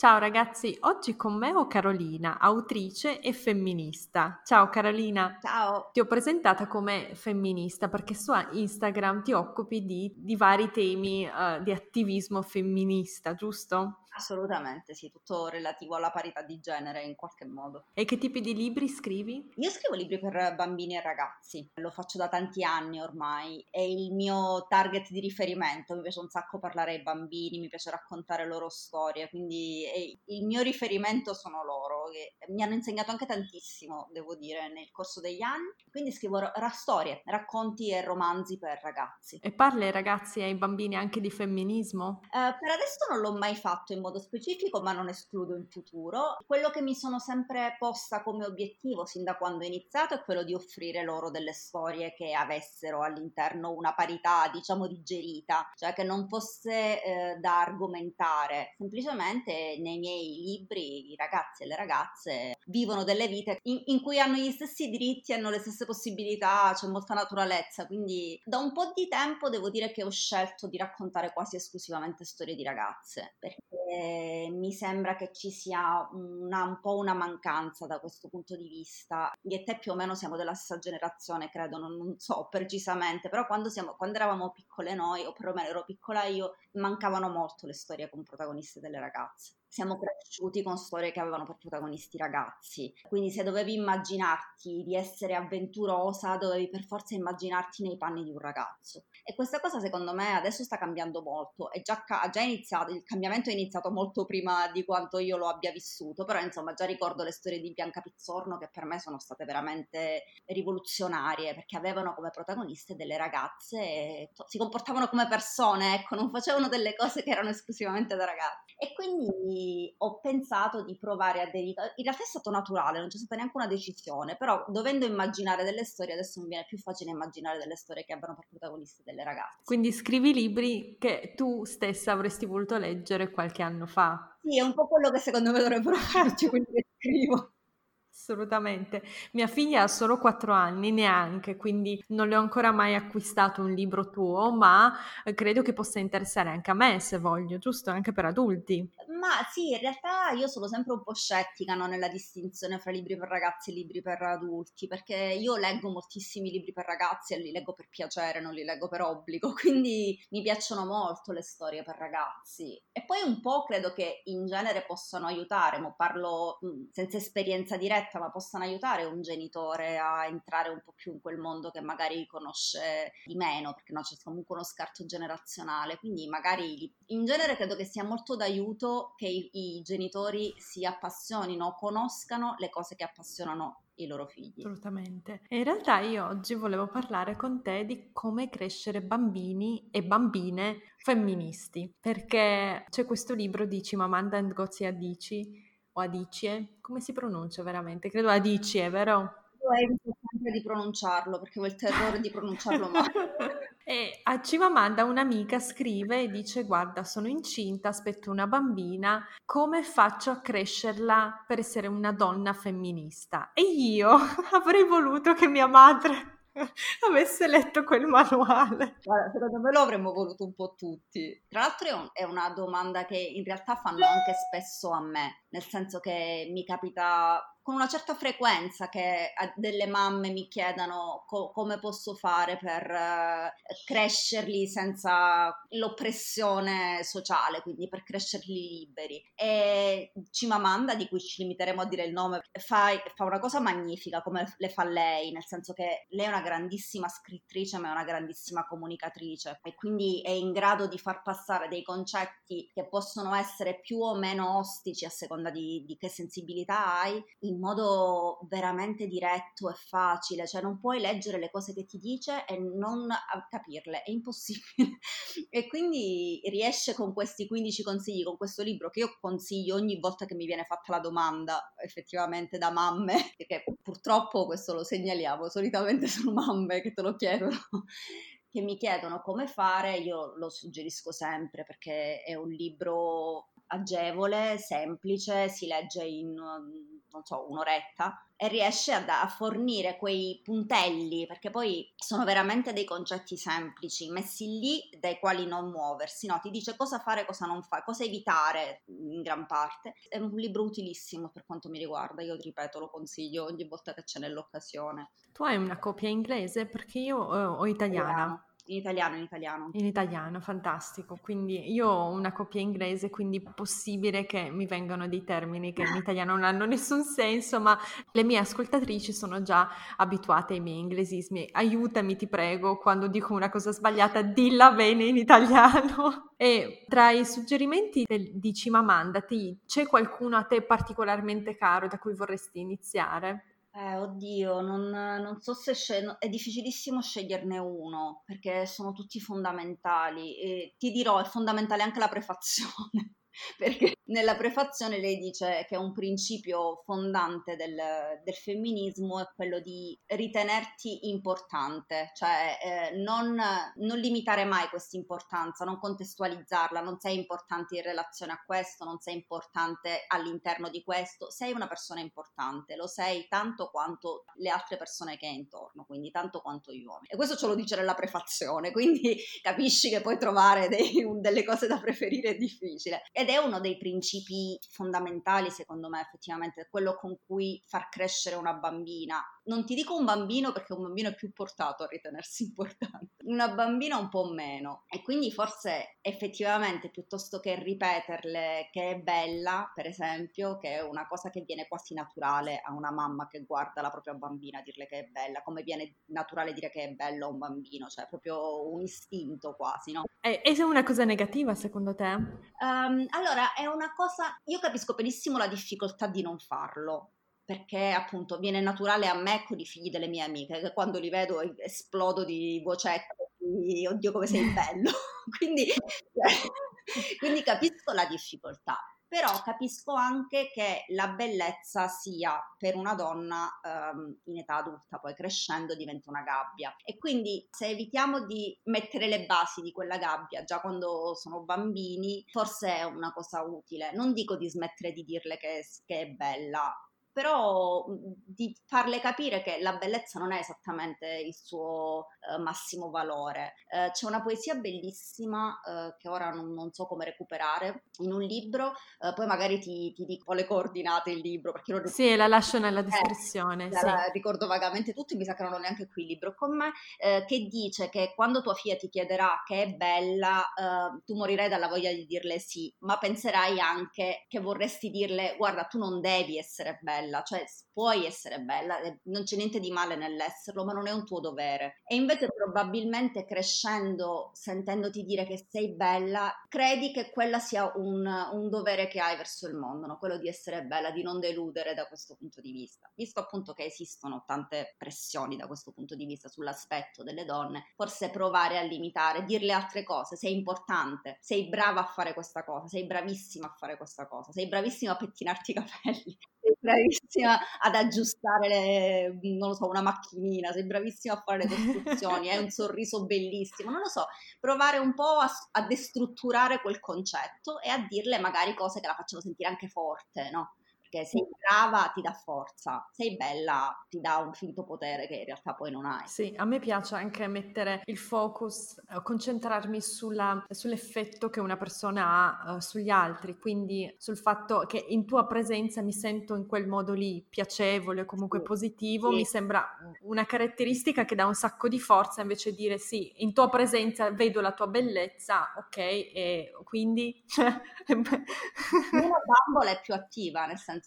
Ciao ragazzi, oggi con me ho Carolina, autrice e femminista. Ciao Carolina. Ciao. Ti ho presentata come femminista perché su Instagram ti occupi di, di vari temi uh, di attivismo femminista, giusto? Assolutamente, sì, tutto relativo alla parità di genere in qualche modo. E che tipi di libri scrivi? Io scrivo libri per bambini e ragazzi, lo faccio da tanti anni ormai, è il mio target di riferimento, mi piace un sacco parlare ai bambini, mi piace raccontare loro storie, quindi il mio riferimento sono loro, che mi hanno insegnato anche tantissimo, devo dire, nel corso degli anni, quindi scrivo ra- storie, racconti e romanzi per ragazzi. E parli ai ragazzi e ai bambini anche di femminismo? Uh, per adesso non l'ho mai fatto in modo specifico, ma non escludo in futuro. Quello che mi sono sempre posta come obiettivo sin da quando ho iniziato è quello di offrire loro delle storie che avessero all'interno una parità, diciamo, digerita, cioè che non fosse eh, da argomentare. Semplicemente nei miei libri i ragazzi e le ragazze vivono delle vite in, in cui hanno gli stessi diritti, hanno le stesse possibilità, c'è molta naturalezza. Quindi da un po' di tempo devo dire che ho scelto di raccontare quasi esclusivamente storie di ragazze, perché mi sembra che ci sia una, un po' una mancanza da questo punto di vista. Io e te più o meno siamo della stessa generazione, credo, non, non so precisamente, però quando, siamo, quando eravamo piccole noi, o perlomeno ero piccola io, mancavano molto le storie con protagoniste delle ragazze siamo cresciuti con storie che avevano per protagonisti ragazzi. Quindi se dovevi immaginarti di essere avventurosa, dovevi per forza immaginarti nei panni di un ragazzo. E questa cosa secondo me adesso sta cambiando molto. È già, ha già iniziato, il cambiamento è iniziato molto prima di quanto io lo abbia vissuto, però insomma già ricordo le storie di Bianca Pizzorno che per me sono state veramente rivoluzionarie perché avevano come protagoniste delle ragazze si comportavano come persone, ecco, non facevano delle cose che erano esclusivamente da ragazzi. E quindi ho pensato di provare a dedicare, in realtà è stato naturale, non c'è stata neanche una decisione, però dovendo immaginare delle storie adesso mi viene più facile immaginare delle storie che abbiano per protagoniste delle ragazze. Quindi scrivi libri che tu stessa avresti voluto leggere qualche anno fa. Sì, è un po' quello che secondo me dovrebbero farci, quindi scrivo. Assolutamente. Mia figlia ha solo quattro anni, neanche, quindi non le ho ancora mai acquistato un libro tuo, ma eh, credo che possa interessare anche a me se voglio, giusto? Anche per adulti. Ma sì, in realtà io sono sempre un po' scettica no, nella distinzione fra libri per ragazzi e libri per adulti, perché io leggo moltissimi libri per ragazzi e li leggo per piacere, non li leggo per obbligo, quindi mi piacciono molto le storie per ragazzi. E poi un po' credo che in genere possano aiutare, ma parlo mh, mm, senza esperienza diretta, ma possano aiutare un genitore a entrare un po' più in quel mondo che magari conosce di meno, perché no, c'è comunque uno scarto generazionale, quindi magari in genere credo che sia molto d'aiuto che i, i genitori si appassionino, conoscano le cose che appassionano i loro figli. Assolutamente. E in realtà io oggi volevo parlare con te di come crescere bambini e bambine femministi, perché c'è questo libro di Cimamanda Ngozi Adichie, o Adichie, come si pronuncia veramente? Credo Adichie, vero? Io evito sempre di pronunciarlo perché ho il terrore di pronunciarlo male. E a Cimamanda un'amica scrive e dice guarda sono incinta, aspetto una bambina, come faccio a crescerla per essere una donna femminista? E io avrei voluto che mia madre avesse letto quel manuale. Guarda, secondo me lo avremmo voluto un po' tutti. Tra l'altro è una domanda che in realtà fanno anche spesso a me, nel senso che mi capita con una certa frequenza che delle mamme mi chiedano co- come posso fare per uh, crescerli senza l'oppressione sociale, quindi per crescerli liberi. E Cimamanda, di cui ci limiteremo a dire il nome, fa, fa una cosa magnifica come le fa lei, nel senso che lei è una grandissima scrittrice ma è una grandissima comunicatrice e quindi è in grado di far passare dei concetti che possono essere più o meno ostici a seconda seconda di, di, che sensibilità hai, in modo veramente diretto e facile, cioè non puoi leggere le cose che ti dice e non capirle, è impossibile. e quindi riesce con questi 15 consigli, con questo libro che io consiglio ogni volta che mi viene fatta la domanda, effettivamente da mamme, perché purtroppo questo lo segnaliamo, solitamente sono mamme che te lo chiedono che mi chiedono come fare, io lo suggerisco sempre perché è un libro agevole, semplice, si legge in non so, un'oretta e riesce a, a, fornire quei puntelli, perché poi sono veramente dei concetti semplici, messi lì dai quali non muoversi, no? Ti dice cosa fare, cosa non fare, cosa evitare in gran parte. È un libro utilissimo per quanto mi riguarda, io ripeto, lo consiglio ogni volta che c'è nell'occasione. Tu hai una copia inglese perché io uh, ho italiana. Yeah. In italiano, in italiano. In italiano, fantastico. Quindi io ho una copia inglese, quindi è possibile che mi vengano dei termini che in italiano non hanno nessun senso, ma le mie ascoltatrici sono già abituate ai miei inglesismi. Aiutami, ti prego, quando dico una cosa sbagliata, dilla bene in italiano. E tra i suggerimenti di Cimamanda, c'è qualcuno a te particolarmente caro da cui vorresti iniziare? Eh, oddio, non, non so se scel- è difficilissimo sceglierne uno perché sono tutti fondamentali e ti dirò, è fondamentale anche la prefazione. perché nella prefazione lei dice che un principio fondante del, del femminismo è quello di ritenerti importante, cioè eh, non, non, limitare mai questa importanza, non contestualizzarla, non sei importante in relazione a questo, non sei importante all'interno di questo, sei una persona importante, lo sei tanto quanto le altre persone che hai intorno, quindi tanto quanto gli uomini. E questo ce lo dice nella prefazione, quindi capisci che puoi trovare dei, delle cose da preferire è difficile. Ed è uno dei principi fondamentali, secondo me, effettivamente, quello con cui far crescere una bambina. Non ti dico un bambino perché un bambino è più portato a ritenersi importante, una bambina un po' meno. E quindi forse effettivamente piuttosto che ripeterle che è bella, per esempio, che è una cosa che viene quasi naturale a una mamma che guarda la propria bambina, dirle che è bella, come viene naturale dire che è bello a un bambino, cioè proprio un istinto quasi, no? E, è una cosa negativa secondo te? Um, allora, è una cosa, io capisco benissimo la difficoltà di non farlo, perché appunto viene naturale a me con i figli delle mie amiche, che quando li vedo esplodo di vocetta, di oddio come sei bello, quindi, quindi capisco la difficoltà però capisco anche che la bellezza sia per una donna ehm, in età adulta, poi crescendo diventa una gabbia. E quindi se evitiamo di mettere le basi di quella gabbia già quando sono bambini, forse è una cosa utile. Non dico di smettere di dirle che, che è bella, però mhmm, di farle capire che la bellezza non è esattamente il suo eh, massimo valore. Eh, c'è una poesia bellissima eh, che ora non, non, so come recuperare in un libro, eh, poi magari ti, ti, dico le coordinate il libro perché non Sì, la lascio nella eh, descrizione. sì. la ricordo vagamente tutto, mi sa che non ho neanche qui il libro con me, eh, che dice che quando tua figlia ti chiederà che è bella, tu morirai dalla voglia di dirle sì, ma penserai anche che vorresti dirle guarda, tu non devi essere bella bella, cioè puoi essere bella, non c'è niente di male nell'esserlo, ma non è un tuo dovere. E invece probabilmente crescendo, sentendoti dire che sei bella, credi che quella sia un, un dovere che hai verso il mondo, no? quello di essere bella, di non deludere da questo punto di vista. Visto appunto che esistono tante pressioni da questo punto di vista sull'aspetto delle donne, forse provare a limitare, dirle altre cose, sei importante, sei brava a fare questa cosa, sei bravissima a fare questa cosa, sei bravissima a pettinarti i capelli, sei bravissima ad aggiustare, le, non lo so, una macchinina, sei bravissima a fare le costruzioni, hai un sorriso bellissimo, non lo so, provare un po' a, a destrutturare quel concetto e a dirle magari cose che la facciano sentire anche forte, no? Perché sei brava ti dà forza, sei bella ti dà un finto potere che in realtà poi non hai. Sì, a me piace anche mettere il focus, eh, concentrarmi sulla, sull'effetto che una persona ha uh, sugli altri, quindi sul fatto che in tua presenza mi sento in quel modo lì piacevole, comunque sì, positivo, sì. mi sembra una caratteristica che dà un sacco di forza invece dire sì, in tua presenza vedo la tua bellezza, ok, e quindi... una bambola è più attiva, nel senso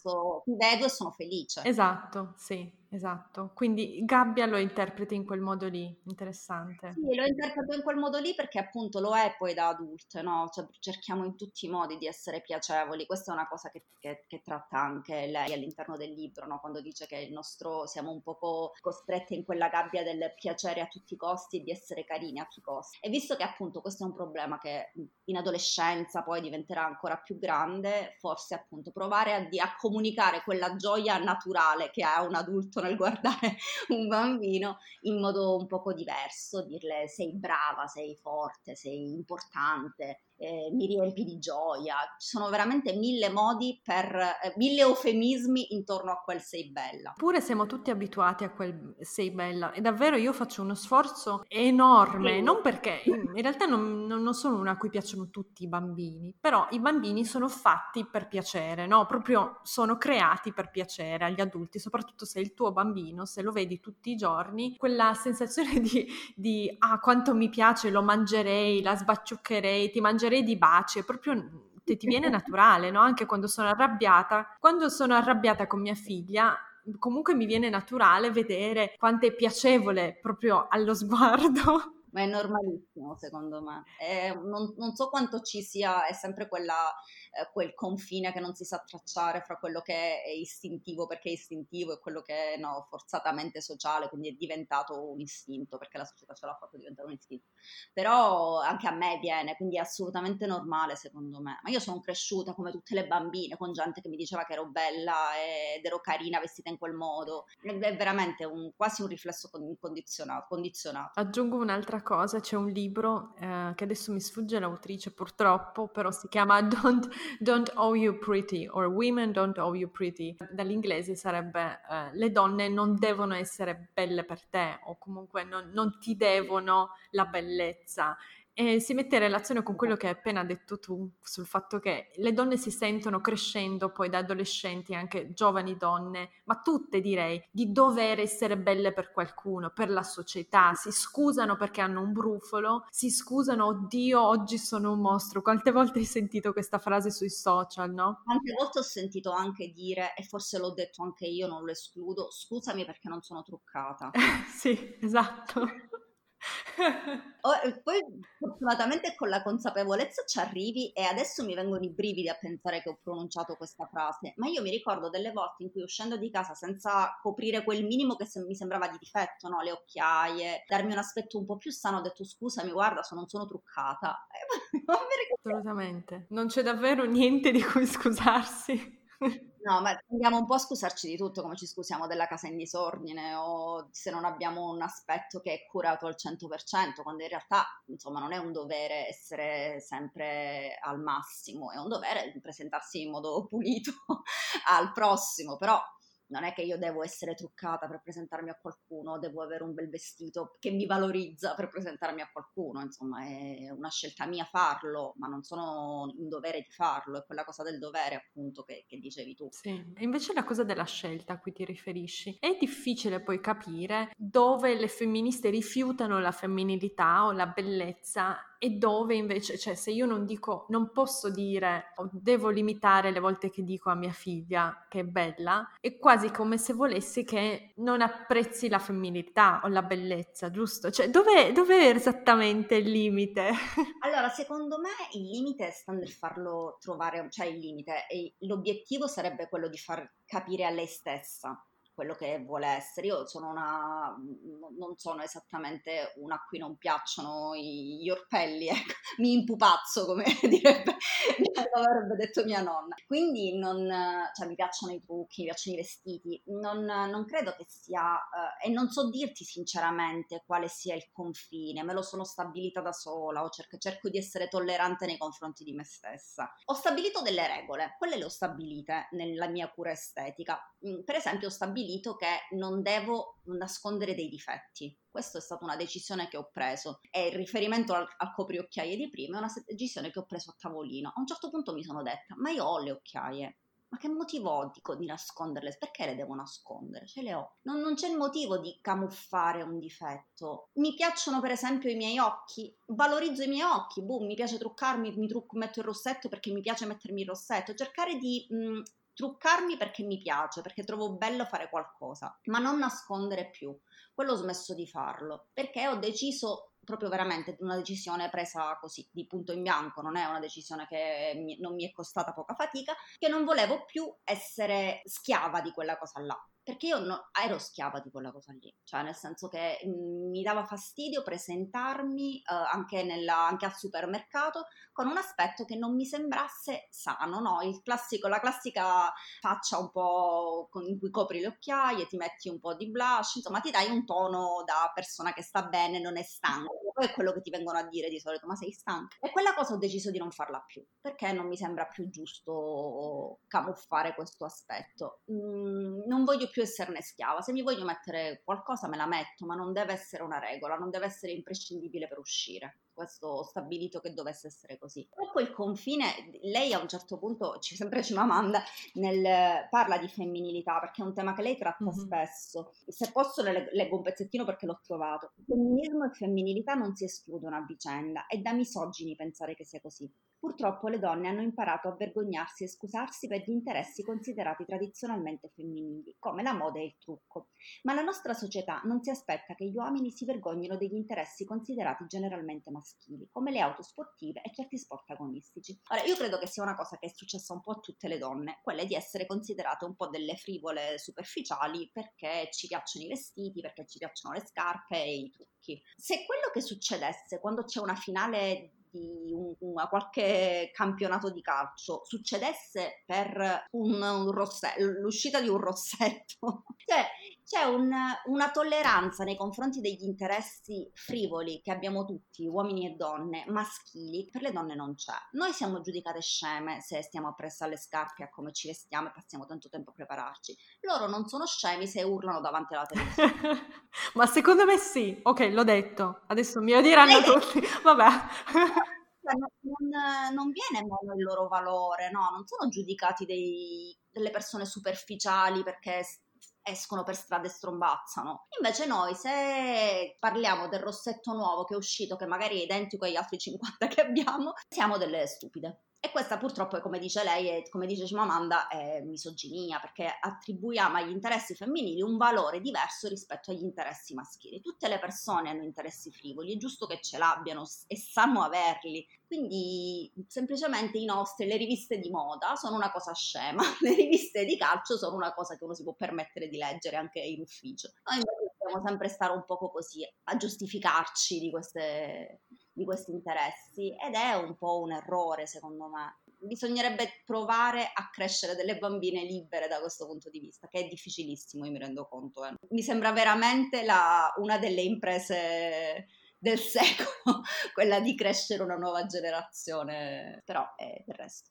ti vedo e sono felice. Esatto, sì esatto. Quindi Gabbia lo interpreti in quel modo lì, interessante. Sì, lo interpreto in quel modo lì perché appunto lo è poi da adulte, no? Cioè, cerchiamo in tutti i modi di essere piacevoli. Questa è una cosa che, che, che tratta anche lei all'interno del libro, no? Quando dice che il nostro siamo un poco costrette in quella gabbia del piacere a tutti i costi e di essere carini a tutti i costi. E visto che appunto questo è un problema che in adolescenza poi diventerà ancora più grande, forse appunto provare a, a comunicare quella gioia naturale che ha un adulto nel guardare un bambino in modo un poco diverso, dirle sei brava, sei forte, sei importante, eh, mi riempi di gioia. Ci sono veramente mille modi per, eh, mille eufemismi intorno a quel sei bella. Pure siamo tutti abituati a quel sei bella e davvero io faccio uno sforzo enorme, sì. non perché in realtà non, non, sono una a cui piacciono tutti i bambini, però i bambini sono fatti per piacere, no? Proprio sono creati per piacere agli adulti, soprattutto se il tuo bambino, se lo vedi tutti i giorni, quella sensazione di, di ah quanto mi piace, lo mangerei, la sbacciuccherei, ti mangerei mangerei di baci, è proprio ti, viene naturale, no? Anche quando sono arrabbiata, quando sono arrabbiata con mia figlia, comunque mi viene naturale vedere quanto è piacevole proprio allo sguardo ma è normalissimo secondo me. È, non, non, so quanto ci sia, è sempre quella, eh, quel confine che non si sa tracciare fra quello che è istintivo perché è istintivo e quello che è no, forzatamente sociale, quindi è diventato un istinto perché la società ce l'ha fatto diventare un istinto. Però anche a me viene, quindi è assolutamente normale secondo me. Ma io sono cresciuta come tutte le bambine con gente che mi diceva che ero bella ed ero carina vestita in quel modo. È veramente un, quasi un riflesso condizionato, condizionato. Aggiungo un'altra cosa, c'è un libro eh, che adesso mi sfugge l'autrice purtroppo, però si chiama Don't, don't Owe You Pretty or Women Don't Owe You Pretty. Dall'inglese sarebbe eh, le donne non devono essere belle per te o comunque non, non ti devono la bellezza. E si mette in relazione con quello che hai appena detto tu, sul fatto che le donne si sentono crescendo poi da adolescenti, anche giovani donne, ma tutte direi, di dover essere belle per qualcuno, per la società, si scusano perché hanno un brufolo, si scusano, oddio, oggi sono un mostro. Quante volte hai sentito questa frase sui social, no? Quante volte ho sentito anche dire, e forse l'ho detto anche io, non lo escludo, scusami perché non sono truccata. sì, esatto. Poi fortunatamente con la consapevolezza ci arrivi e adesso mi vengono i brividi a pensare che ho pronunciato questa frase, ma io mi ricordo delle volte in cui uscendo di casa senza coprire quel minimo che se- mi sembrava di difetto, no? le occhiaie, darmi un aspetto un po' più sano, ho detto scusami guarda se non sono truccata. Assolutamente, non c'è davvero niente di cui scusarsi. No, ma andiamo un po' a scusarci di tutto, come ci scusiamo della casa in disordine o se non abbiamo un aspetto che è curato al 100%, quando in realtà, insomma, non è un dovere essere sempre al massimo, è un dovere presentarsi in modo pulito al prossimo, però non è che io devo essere truccata per presentarmi a qualcuno, devo avere un bel vestito che mi valorizza per presentarmi a qualcuno, insomma è una scelta mia farlo, ma non sono in dovere di farlo, è quella cosa del dovere appunto che, che dicevi tu. Sì, e invece la cosa della scelta a cui ti riferisci, è difficile poi capire dove le femministe rifiutano la femminilità o la bellezza e dove invece, cioè se io non dico, non posso dire, o devo limitare le volte che dico a mia figlia che è bella, è quasi come se volessi che non apprezzi la femminilità o la bellezza, giusto? Cioè dove, dove è esattamente il limite? Allora, secondo me il limite sta nel farlo trovare, cioè il limite, l'obiettivo sarebbe quello di far capire a lei stessa quello che vuole essere. Io sono una, non sono esattamente una a cui non piacciono gli orpelli, ecco. mi impupazzo come direbbe, avrebbe detto mia nonna. Quindi non, cioè, mi piacciono i trucchi, mi piacciono i vestiti, non, non credo che sia, eh, e non so dirti sinceramente quale sia il confine, me lo sono stabilita da sola o cerco, cerco di essere tollerante nei confronti di me stessa. Ho stabilito delle regole, quelle le ho stabilite nella mia cura estetica. Mm, per esempio ho stabilito stabilito che non devo nascondere dei difetti. Questa è stata una decisione che ho preso e il riferimento al, al copriocchiaie di prima è una decisione che ho preso a tavolino. A un certo punto mi sono detta, ma io ho le occhiaie, ma che motivo ho dico, di nasconderle? Perché le devo nascondere? Ce le ho. Non, non, c'è il motivo di camuffare un difetto. Mi piacciono per esempio i miei occhi, valorizzo i miei occhi, boom, mi piace truccarmi, mi trucco, metto il rossetto perché mi piace mettermi il rossetto. Cercare di mh, truccarmi perché mi piace, perché trovo bello fare qualcosa, ma non nascondere più. Quello ho smesso di farlo perché ho deciso proprio veramente una decisione presa così di punto in bianco, non è una decisione che mi, non mi è costata poca fatica, che non volevo più essere schiava di quella cosa là perché io no, ero schiava di quella cosa lì, cioè nel senso che mh, mm, mi dava fastidio presentarmi uh, anche, nella, anche, al supermercato con un aspetto che non mi sembrasse sano, no? Classico, la classica faccia un po' con, in cui copri le occhiaie, ti metti un po' di blush, insomma ti dai un tono da persona che sta bene, non è stanca. È quello che ti vengono a dire di solito, ma sei stanca? E quella cosa ho deciso di non farla più, perché non mi sembra più giusto camuffare questo aspetto. Mm, non voglio più esserne schiava. Se mi voglio mettere qualcosa me la metto, ma non deve essere una regola, non deve essere imprescindibile per uscire questo stabilito che dovesse essere così. Ecco il confine, lei a un certo punto, ci, sempre Cimamanda, nel, parla di femminilità perché è un tema che lei tratta mm-hmm. spesso. Se posso le leggo un pezzettino perché l'ho trovato. Femminismo e femminilità non si escludono a vicenda, è da misogini pensare che sia così. Purtroppo le donne hanno imparato a vergognarsi e scusarsi per gli interessi considerati tradizionalmente femminili, come la moda e il trucco. Ma la nostra società non si aspetta che gli uomini si vergognino degli interessi considerati generalmente maschili come le auto sportive e certi sport agonistici. Ora, io credo che sia una cosa che è successa un po' a tutte le donne, quella di essere considerate un po' delle frivole superficiali perché ci piacciono i vestiti, perché ci piacciono le scarpe e i trucchi. Se quello che succedesse quando c'è una finale di un, una qualche campionato di calcio succedesse per un, un rossetto, l'uscita di un rossetto, cioè c'è un, una tolleranza nei confronti degli interessi frivoli che abbiamo tutti, uomini e donne, maschili, per le donne non c'è. Noi siamo giudicate sceme se stiamo appresso alle scarpe a come ci vestiamo e passiamo tanto tempo a prepararci. Loro non sono scemi se urlano davanti alla televisione. Ma secondo me sì, ok, l'ho detto, adesso mi odieranno tutti, vabbè. Cioè, non, non, viene meno il loro valore, no? Non sono giudicati dei, delle persone superficiali perché escono per strada e strombazzano. Invece noi se parliamo del rossetto nuovo che è uscito, che magari è identico agli altri 50 che abbiamo, siamo delle stupide. Questa purtroppo, come dice lei e come dice Cimamanda, è misoginia, perché attribuiamo agli interessi femminili un valore diverso rispetto agli interessi maschili. Tutte le persone hanno interessi frivoli, è giusto che ce l'abbiano e sanno averli. Quindi semplicemente i nostri, le riviste di moda sono una cosa scema, le riviste di calcio sono una cosa che uno si può permettere di leggere anche in ufficio. Noi dobbiamo sempre stare un poco così a giustificarci di queste di questi interessi ed è un po' un errore secondo me. Bisognerebbe provare a crescere delle bambine libere da questo punto di vista, che è difficilissimo, io mi rendo conto. Eh. Mi sembra veramente la, una delle imprese del secolo, quella di crescere una nuova generazione, però è del resto.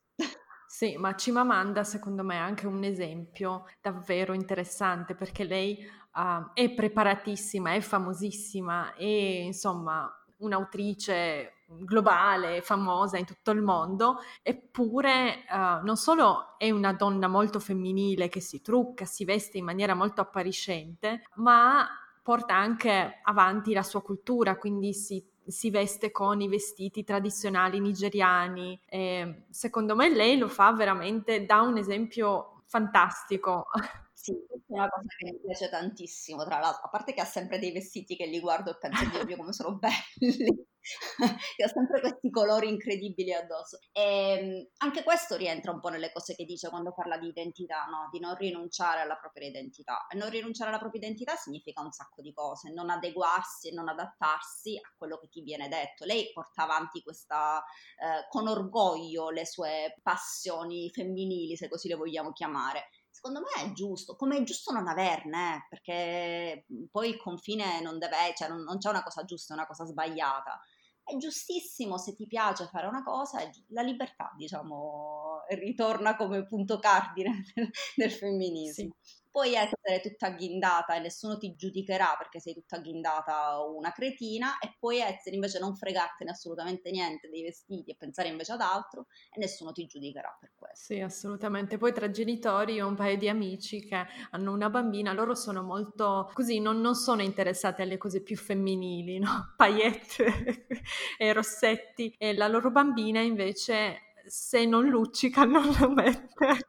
Sì, ma Cimamanda secondo me è anche un esempio davvero interessante perché lei uh, è preparatissima, è famosissima e insomma un'autrice globale, famosa in tutto il mondo, eppure uh, non solo è una donna molto femminile che si trucca, si veste in maniera molto appariscente, ma porta anche avanti la sua cultura, quindi si, si veste con i vestiti tradizionali nigeriani. E secondo me lei lo fa veramente, dà un esempio fantastico. Sì, è una cosa che mi piace tantissimo, tra l'altro, a parte che ha sempre dei vestiti che li guardo e penso, Dio mio, come sono belli, che ha sempre questi colori incredibili addosso. E ehm, anche questo rientra un po' nelle cose che dice quando parla di identità, no? di non rinunciare alla propria identità. E non rinunciare alla propria identità significa un sacco di cose, non adeguarsi e non adattarsi a quello che ti viene detto. Lei porta avanti questa, eh, con orgoglio le sue passioni femminili, se così le vogliamo chiamare secondo me è giusto, come è giusto non averne, eh, perché poi il confine non deve, cioè non, non c'è una cosa giusta e una cosa sbagliata. È giustissimo se ti piace fare una cosa, la libertà, diciamo, ritorna come punto cardine del, del femminismo. Sì puoi essere tutta ghindata e nessuno ti giudicherà perché sei tutta ghindata o una cretina e puoi essere invece non fregartene assolutamente niente dei vestiti e pensare invece ad altro e nessuno ti giudicherà per questo. Sì, assolutamente. Poi tra genitori ho un paio di amici che hanno una bambina, loro sono molto così, non, non sono interessati alle cose più femminili, no? Paillette e rossetti e la loro bambina invece se non luccica non lo mette.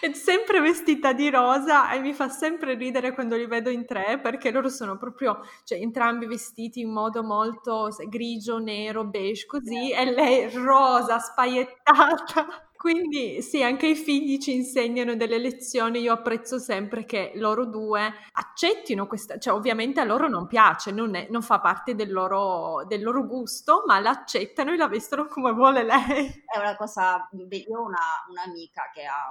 è sempre vestita di rosa e mi fa sempre ridere quando li vedo in tre perché loro sono proprio, cioè entrambi vestiti in modo molto grigio, nero, beige così e lei rosa, spaiettata. Quindi sì, anche i figli ci insegnano delle lezioni, io apprezzo sempre che loro due accettino questa, cioè ovviamente a loro non piace, non, è, non fa parte del loro, del loro, gusto, ma l'accettano e la vestono come vuole lei. È una cosa, io ho una, un'amica che ha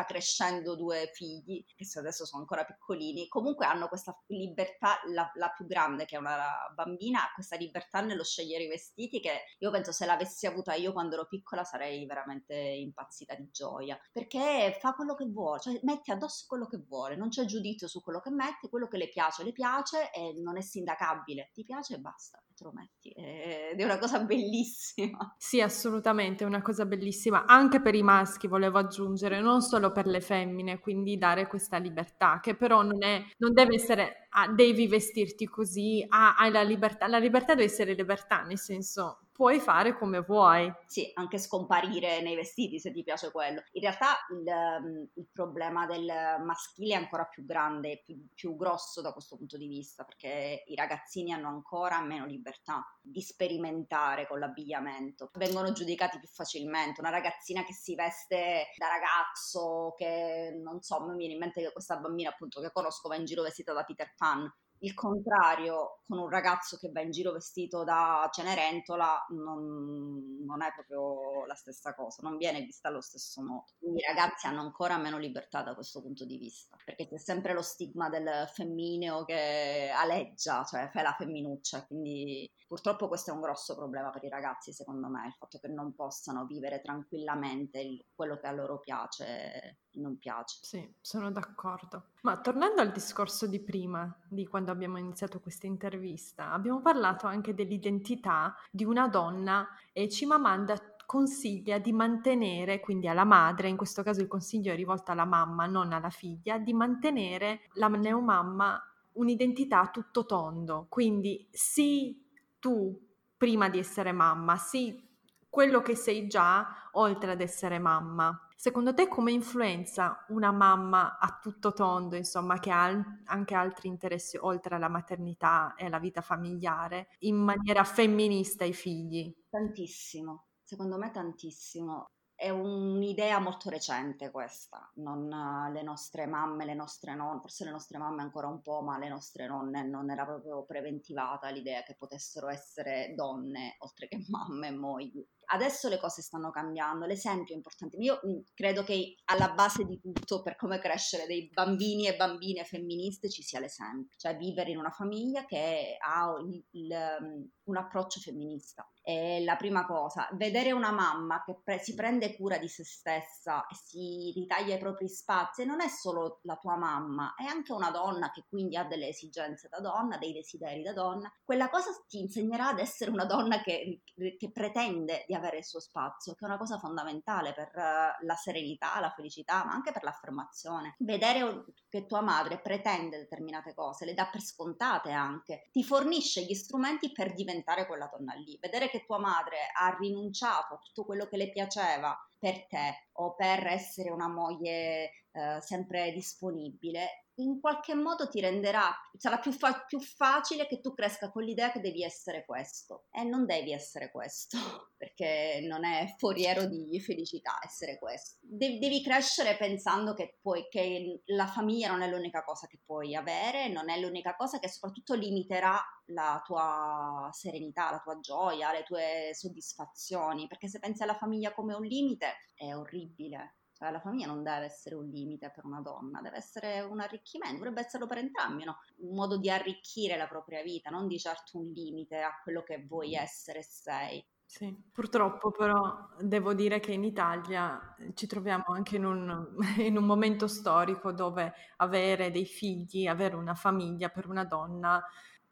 sta crescendo due figli, che adesso sono ancora piccolini, comunque hanno questa libertà, la, la, più grande che è una bambina, ha questa libertà nello scegliere i vestiti che io penso se l'avessi avuta io quando ero piccola sarei veramente impazzita di gioia, perché fa quello che vuole, cioè mette addosso quello che vuole, non c'è giudizio su quello che mette, quello che le piace le piace e non è sindacabile, ti piace e basta te lo metti. Ed è una cosa bellissima. Sì, assolutamente, è una cosa bellissima, anche per i maschi volevo aggiungere, non solo per le femmine, quindi dare questa libertà, che però non, è, non deve essere ah, devi vestirti così, ah, hai la libertà, la libertà deve essere libertà, nel senso puoi fare come vuoi. Sì, anche scomparire nei vestiti se ti piace quello. In realtà il, ehm, il problema del maschile è ancora più grande, più, più grosso da questo punto di vista, perché i ragazzini hanno ancora meno libertà di sperimentare con l'abbigliamento. Vengono giudicati più facilmente. Una ragazzina che si veste da ragazzo, che non so, mi viene in mente che questa bambina appunto che conosco va in giro vestita da Peter Pan il contrario con un ragazzo che va in giro vestito da Cenerentola non, non, è proprio la stessa cosa, non viene vista allo stesso modo. I ragazzi hanno ancora meno libertà da questo punto di vista, perché c'è sempre lo stigma del femmineo che aleggia, cioè fai la femminuccia, quindi purtroppo questo è un grosso problema per i ragazzi, secondo me, il fatto che non possano vivere tranquillamente il, quello che a loro piace non piace. Sì, sono d'accordo. Ma tornando al discorso di prima, di quando abbiamo iniziato questa intervista, abbiamo parlato anche dell'identità di una donna e Cimamanda consiglia di mantenere, quindi alla madre, in questo caso il consiglio è rivolto alla mamma, non alla figlia, di mantenere la neomamma un'identità tutto tondo. Quindi sì, tu prima di essere mamma, sì, quello che sei già oltre ad essere mamma. Secondo te come influenza una mamma a tutto tondo, insomma, che ha anche altri interessi oltre alla maternità e alla vita familiare, in maniera femminista ai figli? Tantissimo, secondo me tantissimo è un'idea molto recente questa, non le nostre mamme, le nostre nonne, forse le nostre mamme ancora un po', ma le nostre nonne non era proprio preventivata l'idea che potessero essere donne oltre che mamme e mogli. Adesso le cose stanno cambiando, l'esempio è importante. Io credo che alla base di tutto, per come crescere dei bambini e bambine femministe, ci sia l'esempio, cioè vivere in una famiglia che ha il, il, un approccio femminista. È la prima cosa. Vedere una mamma che pre- si prende cura di se stessa e si ritaglia i propri spazi, non è solo la tua mamma, è anche una donna che quindi ha delle esigenze da donna, dei desideri da donna. Quella cosa ti insegnerà ad essere una donna che, che pretende di avere il suo spazio, che è una cosa fondamentale per uh, la serenità, la felicità, ma anche per l'affermazione. Vedere che tua madre pretende determinate cose, le dà per scontate anche, ti fornisce gli strumenti per diventare quella donna lì. Vedere che tua madre ha rinunciato a tutto quello che le piaceva per te o per essere una moglie eh, sempre disponibile, in qualche modo ti renderà, sarà più, fa- più, facile che tu cresca con l'idea che devi essere questo e non devi essere questo perché non è foriero di felicità essere questo. De- devi crescere pensando che, puoi, che la famiglia non è l'unica cosa che puoi avere, non è l'unica cosa che soprattutto limiterà la tua serenità, la tua gioia, le tue soddisfazioni, perché se pensi alla famiglia come un limite è orribile la famiglia non deve essere un limite per una donna, deve essere un arricchimento, dovrebbe esserlo per entrambi, no? un modo di arricchire la propria vita, non di certo un limite a quello che vuoi essere e sei. Sì, purtroppo però devo dire che in Italia ci troviamo anche in un, in un, momento storico dove avere dei figli, avere una famiglia per una donna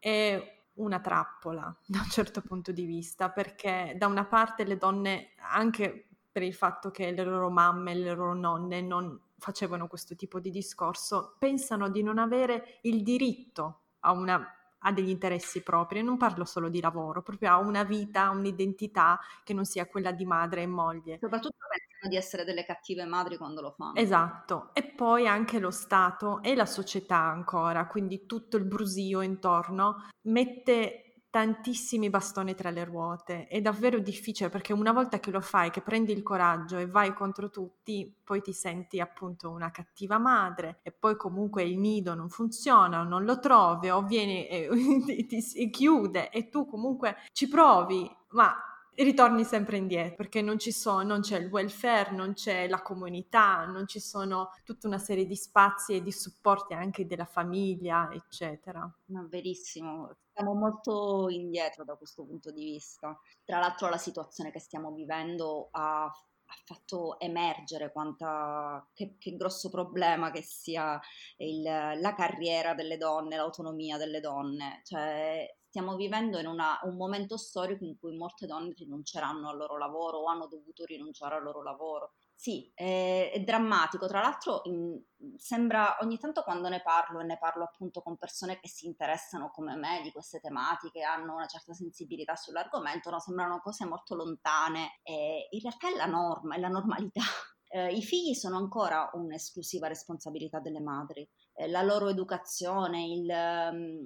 è una trappola da un certo punto di vista, perché da una parte le donne, anche per il fatto che le loro mamme, le loro nonne non facevano questo tipo di discorso, pensano di non avere il diritto a una ha degli interessi propri, non parlo solo di lavoro, proprio ha una vita, un'identità che non sia quella di madre e moglie. Soprattutto pensano di essere delle cattive madri quando lo fanno. Esatto, e poi anche lo Stato e la società ancora, quindi tutto il brusio intorno mette tantissimi bastoni tra le ruote. È davvero difficile perché una volta che lo fai, che prendi il coraggio e vai contro tutti, poi ti senti appunto una cattiva madre e poi comunque il nido non funziona, o non lo trovi o viene e ti, ti chiude e tu comunque ci provi, ma ritorni sempre indietro perché non, ci sono, non c'è il welfare, non c'è la comunità, non ci sono tutta una serie di spazi e di supporti anche della famiglia, eccetera. No, verissimo, siamo molto indietro da questo punto di vista. Tra l'altro la situazione che stiamo vivendo ha, ha fatto emergere quanta, che, che, grosso problema che sia il, la carriera delle donne, l'autonomia delle donne. Cioè, stiamo vivendo in una, un momento storico in cui molte donne rinunceranno al loro lavoro o hanno dovuto rinunciare al loro lavoro. Sì, è, è drammatico. Tra l'altro, in, sembra ogni tanto quando ne parlo e ne parlo appunto con persone che si interessano come me di queste tematiche, hanno una certa sensibilità sull'argomento, no? sembrano cose molto lontane. E in realtà è la norma, è la normalità. Eh, I figli sono ancora un'esclusiva responsabilità delle madri. Eh, la loro educazione, il,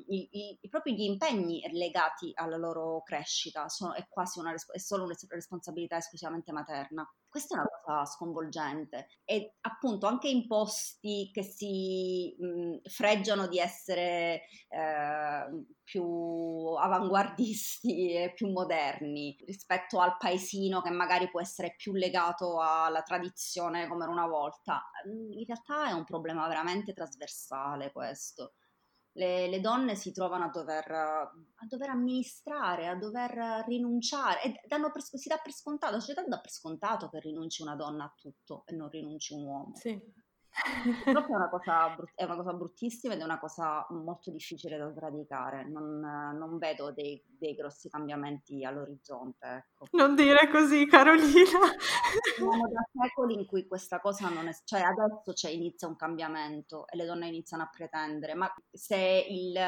i, i, i, proprio gli impegni legati alla loro crescita sono, è quasi una, è solo una responsabilità esclusivamente materna. Questa è una cosa sconvolgente e appunto anche in posti che si mh, freggiano di essere eh, più avanguardisti e più moderni rispetto al paesino che magari può essere più legato alla tradizione come era una volta. In realtà è un problema veramente trasversale questo le, le, donne si trovano a dover, a dover, amministrare, a dover rinunciare e per, si dà per scontato, la società dà per scontato che rinunci una donna a tutto e non rinunci un uomo. Sì. Purtroppo è una, cosa, è una cosa bruttissima ed è una cosa molto difficile da sradicare. Non, non vedo dei, dei, grossi cambiamenti all'orizzonte. Ecco. Non dire così, Carolina. Siamo da secoli in cui questa cosa non è. cioè adesso c'è, inizia un cambiamento e le donne iniziano a pretendere, ma se il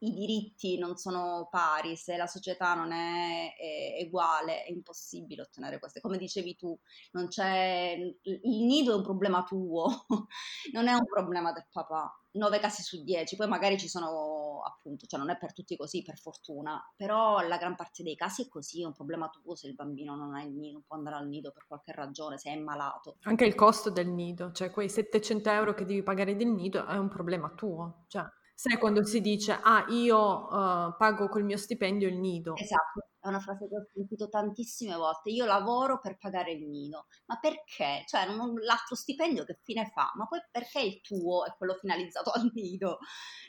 i diritti non sono pari, se la società non è, è uguale, è impossibile ottenere queste. Come dicevi tu, il nido è un problema tuo, non è un problema del papà. Nove casi su dieci, poi magari ci sono appunto, cioè non è per tutti così, per fortuna, però la gran parte dei casi è così, è un problema tuo se il bambino non ha il nido, non può andare al nido per qualche ragione, se è malato. Anche il costo del nido, cioè quei 700 euro che devi pagare del nido è un problema tuo, cioè Sai quando si dice, ah, io uh, pago col mio stipendio il nido. Esatto, è una frase che ho sentito tantissime volte. Io lavoro per pagare il nido. Ma perché? Cioè, non, l'altro stipendio che fine fa? Ma poi perché il tuo è quello finalizzato al nido?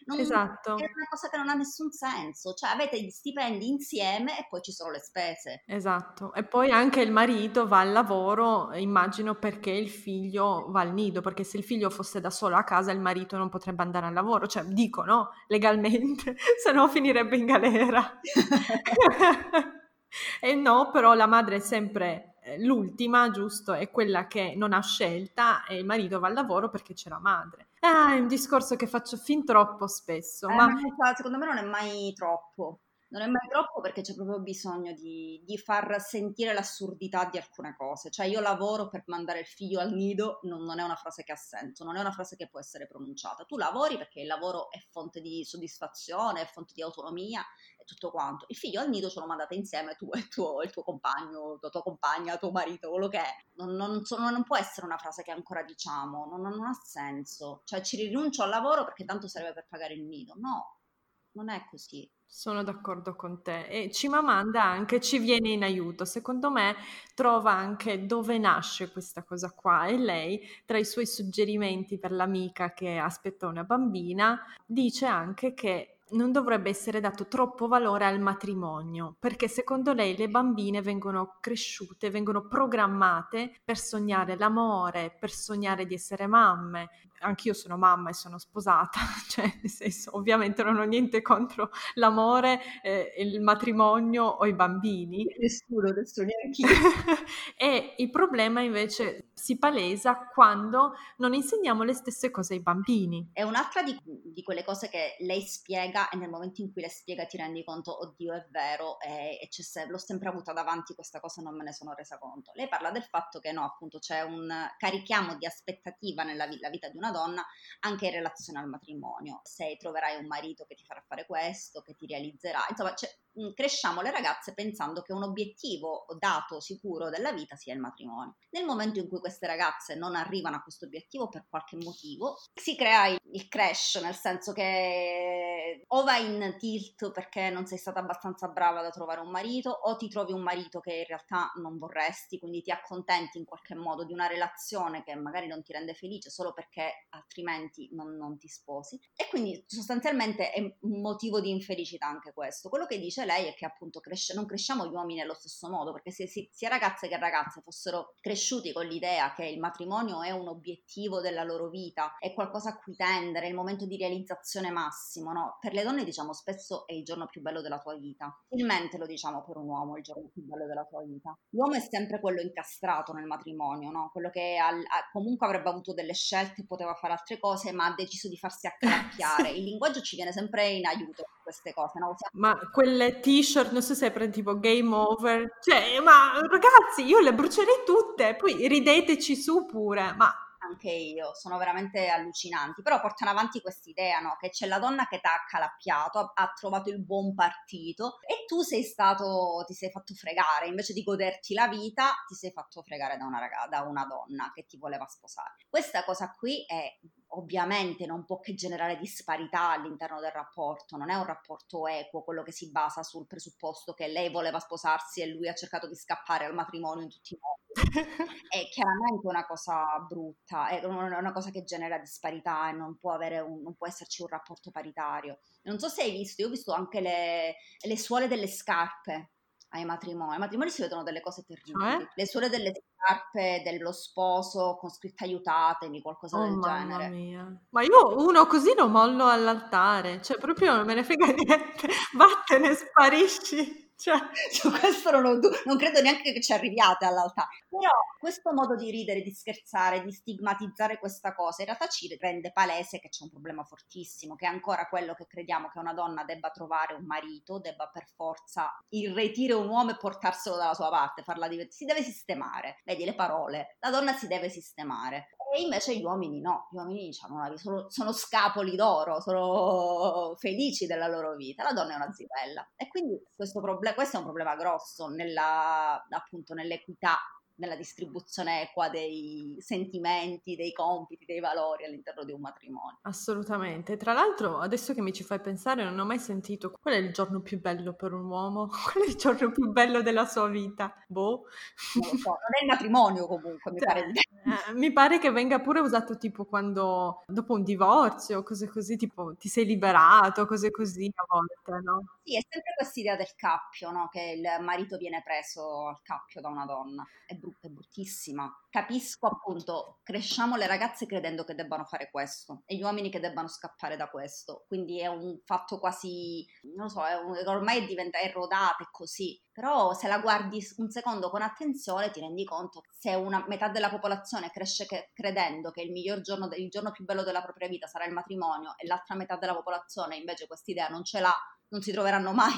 Non, esatto. È una cosa che non ha nessun senso. Cioè, avete gli stipendi insieme e poi ci sono le spese. Esatto. E poi anche il marito va al lavoro, immagino perché il figlio va al nido, perché se il figlio fosse da solo a casa il marito non potrebbe andare al lavoro. Cioè, dico, no? Legalmente, se no finirebbe in galera. E no, però la madre è sempre eh, l'ultima, giusto? È quella che non ha scelta e il marito va al lavoro perché c'è la madre. Ah, è un discorso che faccio fin troppo spesso. Eh, ma... Secondo me non è mai troppo. Non è mai troppo perché c'è proprio bisogno di, di, far sentire l'assurdità di alcune cose. Cioè, io lavoro per mandare il figlio al nido, non, non, è una frase che ha senso, non è una frase che può essere pronunciata. Tu lavori perché il lavoro è fonte di soddisfazione, è fonte di autonomia e tutto quanto. Il figlio al nido ce lo mandate insieme tu e il tuo, il tuo compagno, la tua compagna, tuo marito, quello che è. Non, non, non, può essere una frase che ancora diciamo, non, non ha senso. Cioè, ci rinuncio al lavoro perché tanto serve per pagare il nido. No, non è così. Sono d'accordo con te e Cimamanda anche ci viene in aiuto, secondo me trova anche dove nasce questa cosa qua e lei tra i suoi suggerimenti per l'amica che aspetta una bambina dice anche che non dovrebbe essere dato troppo valore al matrimonio, perché secondo lei le bambine vengono cresciute, vengono programmate per sognare l'amore, per sognare di essere mamme. Anch'io sono mamma e sono sposata, cioè nel senso ovviamente non ho niente contro l'amore, eh, il matrimonio o i bambini. Nessuno, nessuno neanche io. e il problema invece si palesa quando non insegniamo le stesse cose ai bambini. È un'altra di, di quelle cose che lei spiega e nel momento in cui le spiega ti rendi conto, oddio è vero, e, e se, l'ho sempre avuta davanti questa cosa non me ne sono resa conto. Lei parla del fatto che no, appunto c'è un carichiamo di aspettativa nella vita di una donna anche in relazione al matrimonio. Se troverai un marito che ti farà fare questo, che ti realizzerà, insomma, cioè, cresciamo le ragazze pensando che un obiettivo dato sicuro della vita sia il matrimonio. Nel momento in cui queste ragazze non arrivano a questo obiettivo per qualche motivo, si crea il crash, nel senso che o vai in tilt perché non sei stata abbastanza brava da trovare un marito, o ti trovi un marito che in realtà non vorresti, quindi ti accontenti in qualche modo di una relazione che magari non ti rende felice solo perché altrimenti non, non ti sposi. E quindi sostanzialmente è un motivo di infelicità anche questo. Quello che dice lei è che appunto cresce, non cresciamo gli uomini nello stesso modo, perché se, se sia ragazze che ragazze fossero cresciuti con l'idea che il matrimonio è un obiettivo della loro vita, è qualcosa a cui tendere, è il momento di realizzazione massimo, no? Per le donne diciamo spesso è il giorno più bello della tua vita, facilmente lo diciamo per un uomo, il giorno più bello della tua vita. L'uomo è sempre quello incastrato nel matrimonio, no? Quello che al, a, comunque avrebbe avuto delle scelte, poteva fare altre cose, ma ha deciso di farsi accalappiare. Il linguaggio ci viene sempre in aiuto queste cose, no? Ma quelle t-shirt, non so se prendi tipo game over, cioè, ma ragazzi, io le brucerei tutte, poi rideteci su pure, ma anche io, sono veramente allucinanti, però portano avanti quest'idea, no? Che c'è la donna che ti ha accalappiato, ha trovato il buon partito e tu sei stato, ti sei fatto fregare, invece di goderti la vita, ti sei fatto fregare da una, ragazza, da una donna che ti voleva sposare. Questa cosa qui è ovviamente non può che generare disparità all'interno del rapporto, non è un rapporto equo, quello che si basa sul presupposto che lei voleva sposarsi e lui ha cercato di scappare al matrimonio in tutti i modi. è chiaramente una cosa brutta, è una cosa che genera disparità e non può, un, non può esserci un rapporto paritario. Non so se hai visto, io ho visto anche le, le suole delle scarpe ai matrimoni. Ai matrimoni si vedono delle cose terribili. Eh? Le suole delle scarpe dello sposo con scritta aiutatemi, qualcosa oh, del mamma genere. Mia. Ma io uno così lo mollo all'altare, cioè proprio non me ne frega niente, vattene, sparisci. Cioè, su questo non, ho, non, credo neanche che ci arriviate all'altare. Però questo modo di ridere, di scherzare, di stigmatizzare questa cosa, in realtà ci rende palese che c'è un problema fortissimo, che è ancora quello che crediamo che una donna debba trovare un marito, debba per forza irretire un uomo e portarselo dalla sua parte, farla divertire. Si deve sistemare. Vedi le parole. La donna si deve sistemare. E invece gli uomini no, gli uomini diciamo, sono, sono, scapoli d'oro, sono felici della loro vita, la donna è una zibella. E quindi questo, problem- questo è un problema grosso nella, appunto, nell'equità nella distribuzione equa dei sentimenti, dei compiti, dei valori all'interno di un matrimonio. Assolutamente. Tra l'altro, adesso che mi ci fai pensare, non ho mai sentito qual è il giorno più bello per un uomo? Qual è il giorno più bello della sua vita? Boh. Non lo so, non è il matrimonio comunque, mi cioè, pare. Eh, mi pare che venga pure usato tipo quando, dopo un divorzio, cose così, tipo ti sei liberato, cose così a volte, no? Sì, è sempre questa idea del cappio, no? Che il marito viene preso al cappio da una donna. È brutto brutta, è bruttissima. Capisco appunto, cresciamo le ragazze credendo che debbano fare questo e gli uomini che debbano scappare da questo. Quindi è un fatto quasi, non lo so, è un, ormai diventa rodata, è così. Però se la guardi un secondo con attenzione ti rendi conto che se una metà della popolazione cresce che, credendo che il miglior giorno, il giorno più bello della propria vita sarà il matrimonio e l'altra metà della popolazione invece questa idea non ce l'ha, non si troveranno mai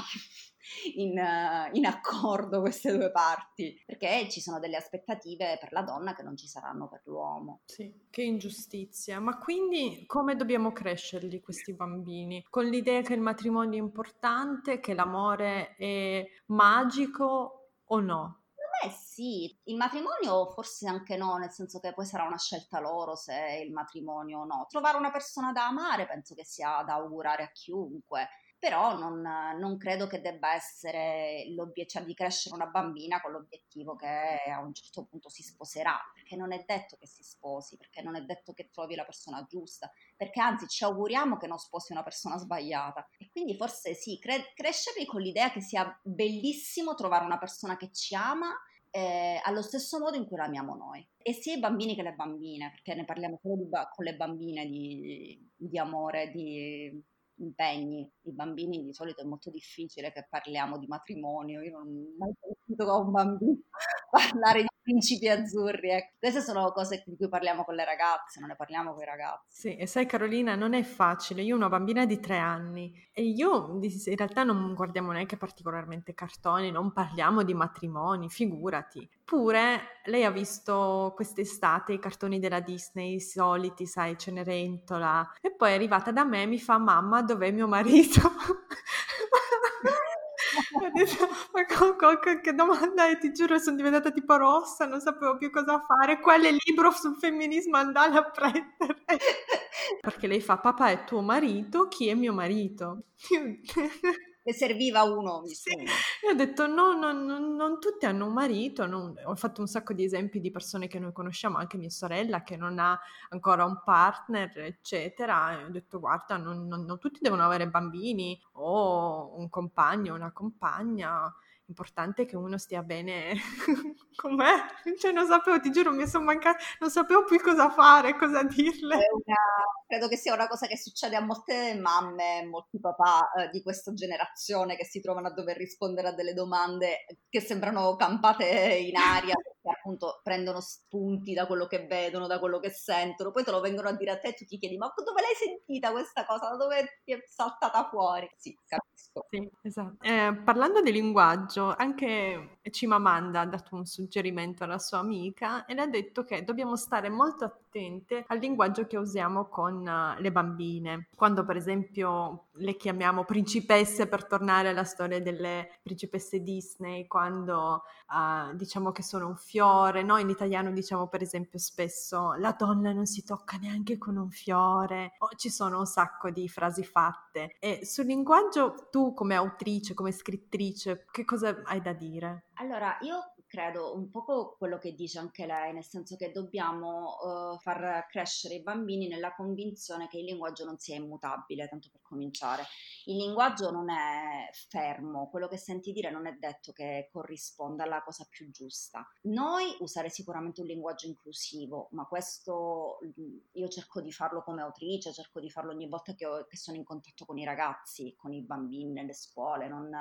in, uh, in, accordo queste due parti, perché ci sono delle aspettative per la donna che non ci saranno per l'uomo. Sì, che ingiustizia. Ma quindi come dobbiamo crescerli questi bambini? Con l'idea che il matrimonio è importante, che l'amore è magico o no? Eh sì, il matrimonio forse anche no, nel senso che poi sarà una scelta loro se il matrimonio o no. Trovare una persona da amare penso che sia da augurare a chiunque però non, non, credo che debba essere l'obiettivo cioè di crescere una bambina con l'obiettivo che a un certo punto si sposerà, perché non è detto che si sposi, perché non è detto che trovi la persona giusta, perché anzi ci auguriamo che non sposi una persona sbagliata. E quindi forse sì, cre- crescerli con l'idea che sia bellissimo trovare una persona che ci ama eh, allo stesso modo in cui la amiamo noi. E sia i bambini che le bambine, perché ne parliamo solo di, con le bambine di, di amore, di impegni. I bambini di solito è molto difficile che parliamo di matrimonio, io non ho mai sentito con un bambino parlare di principi azzurri. Ecco. Queste sono cose di cui parliamo con le ragazze, non ne parliamo con i ragazzi. Sì, e sai Carolina, non è facile. Io ho una bambina di tre anni e io in realtà non guardiamo neanche particolarmente cartoni, non parliamo di matrimoni, figurati. Eppure lei ha visto quest'estate i cartoni della Disney, i soliti, sai, Cenerentola, e poi è arrivata da me e mi fa mamma dov'è mio marito? ma con, con, che domanda è? Ti giuro, sono diventata tipo rossa, non sapevo più cosa fare. Quale libro sul femminismo andare a prendere? Perché lei fa, papà è tuo marito, chi è mio marito? Ne serviva uno. Sì. Io ho detto no, no, no, non tutti hanno un marito, non... ho fatto un sacco di esempi di persone che noi conosciamo, anche mia sorella che non ha ancora un partner, eccetera. E ho detto guarda, non, non, non tutti devono avere bambini o un compagno, una compagna importante che uno stia bene con me. Cioè, non sapevo, ti giuro, mi sono mancata, non sapevo più cosa fare, cosa dirle. Una, credo che sia una cosa che succede a molte mamme, molti papà eh, di questa generazione che si trovano a dover rispondere a delle domande che sembrano campate in aria perché appunto prendono spunti da quello che vedono, da quello che sentono, poi te lo vengono a dire a te e tu ti chiedi ma dove l'hai sentita questa cosa, da dove ti è saltata fuori? Sì, capisco. Sì, esatto. Eh, parlando di linguaggio, anche Cimamanda ha dato un suggerimento alla sua amica e le ha detto che dobbiamo stare molto attente al linguaggio che usiamo con uh, le bambine. Quando per esempio le chiamiamo principesse per tornare alla storia delle principesse Disney, quando uh, diciamo che sono un fiore, noi in italiano diciamo per esempio spesso la donna non si tocca neanche con un fiore, o ci sono un sacco di frasi fatte. E sul linguaggio tu come autrice, come scrittrice, che cosa hai da dire? Allora, io credo un po' quello che dice anche lei, nel senso che dobbiamo uh, far crescere i bambini nella convinzione che il linguaggio non sia immutabile, tanto per cominciare. Il linguaggio non è fermo, quello che senti dire non è detto che corrisponda alla cosa più giusta. Noi usare sicuramente un linguaggio inclusivo, ma questo io cerco di farlo come autrice, cerco di farlo ogni volta che, ho, che sono in contatto con i ragazzi, con i bambini nelle scuole, non,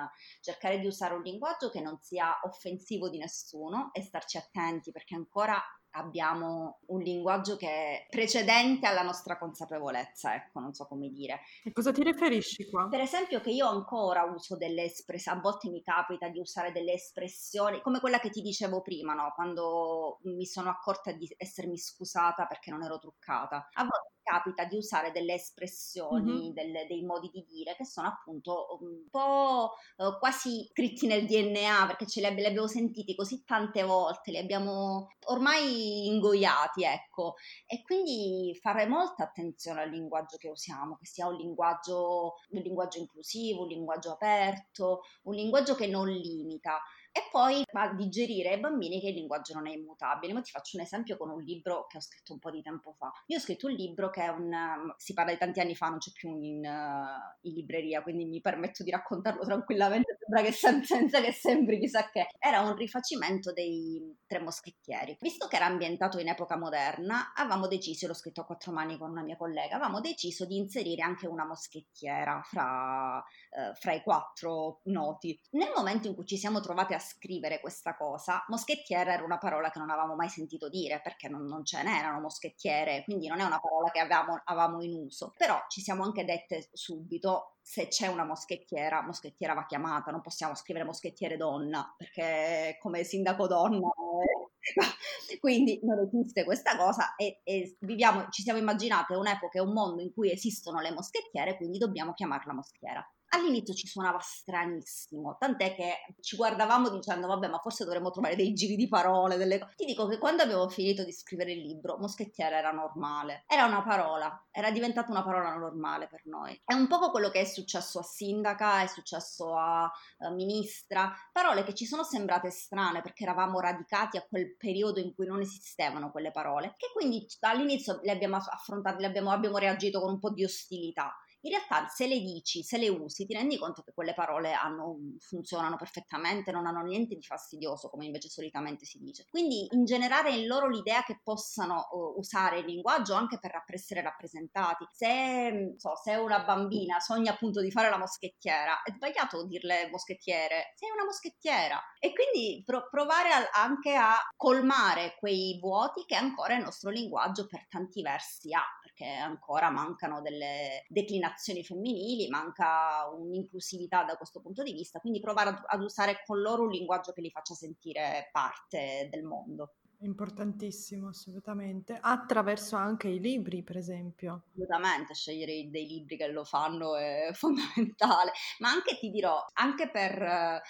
cercare di usare un linguaggio che non sia offensivo di nessuno nessuno e starci attenti perché ancora abbiamo un linguaggio che è precedente alla nostra consapevolezza, ecco, non so come dire. E cosa ti riferisci qua? Per esempio che io ancora uso delle espressioni, a volte mi capita di usare delle espressioni, come quella che ti dicevo prima, no? Quando mi sono accorta di essermi scusata perché non ero truccata. A volte capita di usare delle espressioni, mm-hmm. delle, dei modi di dire che sono appunto un po' uh, quasi scritti nel DNA perché ce li, ab- li, abbiamo sentiti così tante volte, li abbiamo ormai ingoiati, ecco. E quindi fare molta attenzione al linguaggio che usiamo, che sia un linguaggio, un linguaggio inclusivo, un linguaggio aperto, un linguaggio che non limita e poi a digerire ai bambini che il linguaggio non è immutabile. Ma ti faccio un esempio con un libro che ho scritto un po' di tempo fa. Io ho scritto un libro che è un... si parla di tanti anni fa, non c'è più in, uh, in libreria, quindi mi permetto di raccontarlo tranquillamente, sembra che sem- senza che sembri chissà che. Era un rifacimento dei Tre Moschettieri. Visto che era ambientato in epoca moderna, avevamo deciso, l'ho scritto a quattro mani con una mia collega, avevamo deciso di inserire anche una moschettiera fra, uh, fra i quattro noti. Nel momento in cui ci siamo trovate a scrivere questa cosa, moschettiere era una parola che non avevamo mai sentito dire perché non, non ce n'erano moschettiere, quindi non è una parola che avevamo, avevamo in uso. Però ci siamo anche dette subito se c'è una moschettiera, moschettiera va chiamata, non possiamo scrivere moschettiere donna, perché come sindaco donna, eh, quindi non esiste questa cosa e, e, viviamo, ci siamo immaginate un'epoca e un mondo in cui esistono le moschettiere, quindi dobbiamo chiamarla moschiera. All'inizio ci suonava stranissimo, tant'è che ci guardavamo dicendo vabbè ma forse dovremmo trovare dei giri di parole, delle cose. Ti dico che quando avevo finito di scrivere il libro, moschettiera era normale, era una parola, era diventata una parola normale per noi. È un po' quello che è successo a sindaca, è successo a uh, ministra, parole che ci sono sembrate strane perché eravamo radicati a quel periodo in cui non esistevano quelle parole, che quindi all'inizio le abbiamo affrontate, le abbiamo, abbiamo reagito con un po' di ostilità in realtà se le dici, se le usi, ti rendi conto che quelle parole hanno, funzionano perfettamente, non hanno niente di fastidioso, come invece solitamente si dice. Quindi ingenerare in loro l'idea che possano uh, usare il linguaggio anche per essere rappresentati. Se, so, se una bambina sogna appunto di fare la moschettiera, è sbagliato dirle moschettiere, sei una moschettiera. E quindi pro- provare a, anche a colmare quei vuoti che ancora il nostro linguaggio per tanti versi ha, perché ancora mancano delle declinazioni femminili, manca un'inclusività da questo punto di vista, quindi provare ad, ad usare con loro un linguaggio che li faccia sentire parte del mondo. Importantissimo, assolutamente. Attraverso anche i libri, per esempio. Assolutamente, scegliere dei libri che lo fanno è fondamentale, ma anche ti dirò, anche per eh,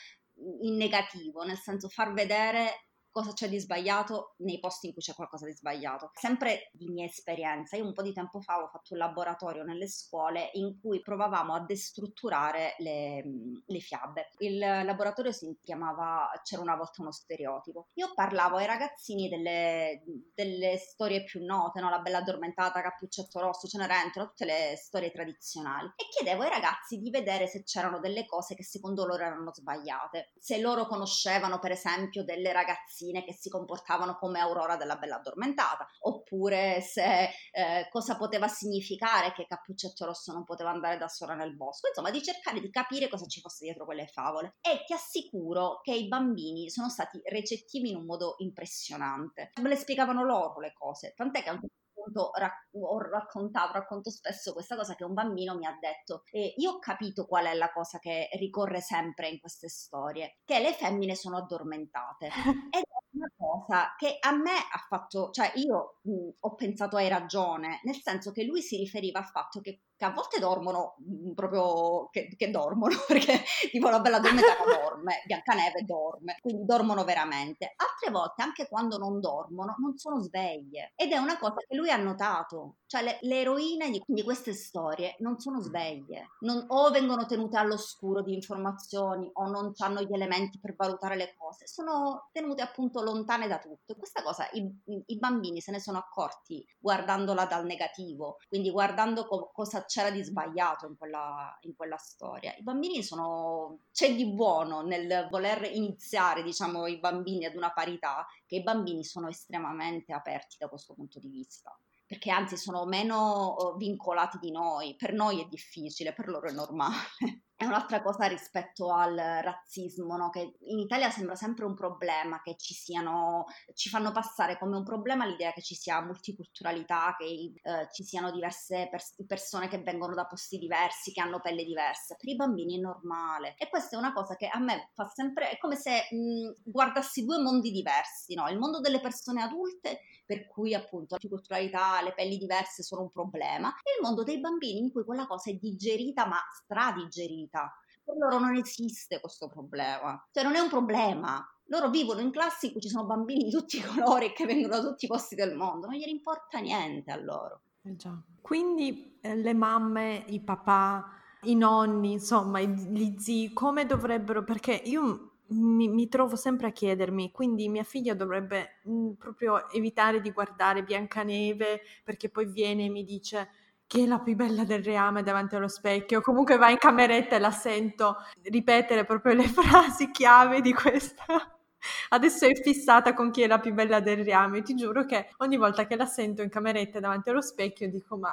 in negativo, nel senso far vedere cosa c'è di sbagliato nei posti in cui c'è qualcosa di sbagliato. Sempre di mia esperienza, io un po' di tempo fa ho fatto un laboratorio nelle scuole in cui provavamo a destrutturare le, le fiabe. Il laboratorio si chiamava C'era una volta uno stereotipo. Io parlavo ai ragazzini delle, delle storie più note, no? La bella addormentata, Cappuccetto Rosso, Cenerentola, tutte le storie tradizionali. E chiedevo ai ragazzi di vedere se c'erano delle cose che secondo loro erano sbagliate. Se loro conoscevano, per esempio, delle ragazzine ragazzine che si comportavano come Aurora della Bella Addormentata, oppure se eh, cosa poteva significare che Cappuccetto Rosso non poteva andare da sola nel bosco, insomma di cercare di capire cosa ci fosse dietro quelle favole. E ti assicuro che i bambini sono stati recettivi in un modo impressionante. Me le spiegavano loro le cose, tant'è che a un appunto rac- ho raccontato, racconto spesso questa cosa che un bambino mi ha detto e io ho capito qual è la cosa che ricorre sempre in queste storie, che le femmine sono addormentate. Ed è una cosa che a me ha fatto, cioè io mh, ho pensato hai ragione, nel senso che lui si riferiva al fatto che che a volte dormono mh, proprio che, che, dormono, perché tipo la bella addormentata dorme, Biancaneve dorme, quindi dormono veramente. Altre volte, anche quando non dormono, non sono sveglie. Ed è una cosa che lui ha notato, cioè le, le eroine di, di, queste storie non sono sveglie, non, o vengono tenute all'oscuro di informazioni o non hanno gli elementi per valutare le cose, sono tenute appunto lontane da tutto. E questa cosa i, i bambini se ne sono accorti guardandola dal negativo, quindi guardando co- cosa c'era di sbagliato in quella, in quella storia. I bambini sono, c'è di buono nel voler iniziare, diciamo, i bambini ad una parità, che i bambini sono estremamente aperti da questo punto di vista perché anzi sono meno vincolati di noi, per noi è difficile, per loro è normale. È un'altra cosa rispetto al razzismo, no? che in Italia sembra sempre un problema, che ci siano, ci fanno passare come un problema l'idea che ci sia multiculturalità, che eh, ci siano diverse pers- persone che vengono da posti diversi, che hanno pelle diverse. Per i bambini è normale. E questa è una cosa che a me fa sempre, è come se mh, guardassi due mondi diversi, no? il mondo delle persone adulte, per cui appunto la multiculturalità, le pelli diverse sono un problema, e il mondo dei bambini in cui quella cosa è digerita, ma stradigerita vita. Per loro non esiste questo problema, cioè non è un problema. Loro vivono in classi in cui ci sono bambini di tutti i colori che vengono da tutti i posti del mondo, non gliene importa niente a loro. Eh Quindi eh, le mamme, i papà, i nonni, insomma, gli zii, come dovrebbero, perché io mi, mi, trovo sempre a chiedermi, quindi mia figlia dovrebbe mh, mm, proprio evitare di guardare Biancaneve perché poi viene e mi dice chi è la più bella del reame davanti allo specchio, comunque va in cameretta e la sento ripetere proprio le frasi chiave di questa. Adesso è fissata con chi è la più bella del reame, ti giuro che ogni volta che la sento in cameretta davanti allo specchio dico ma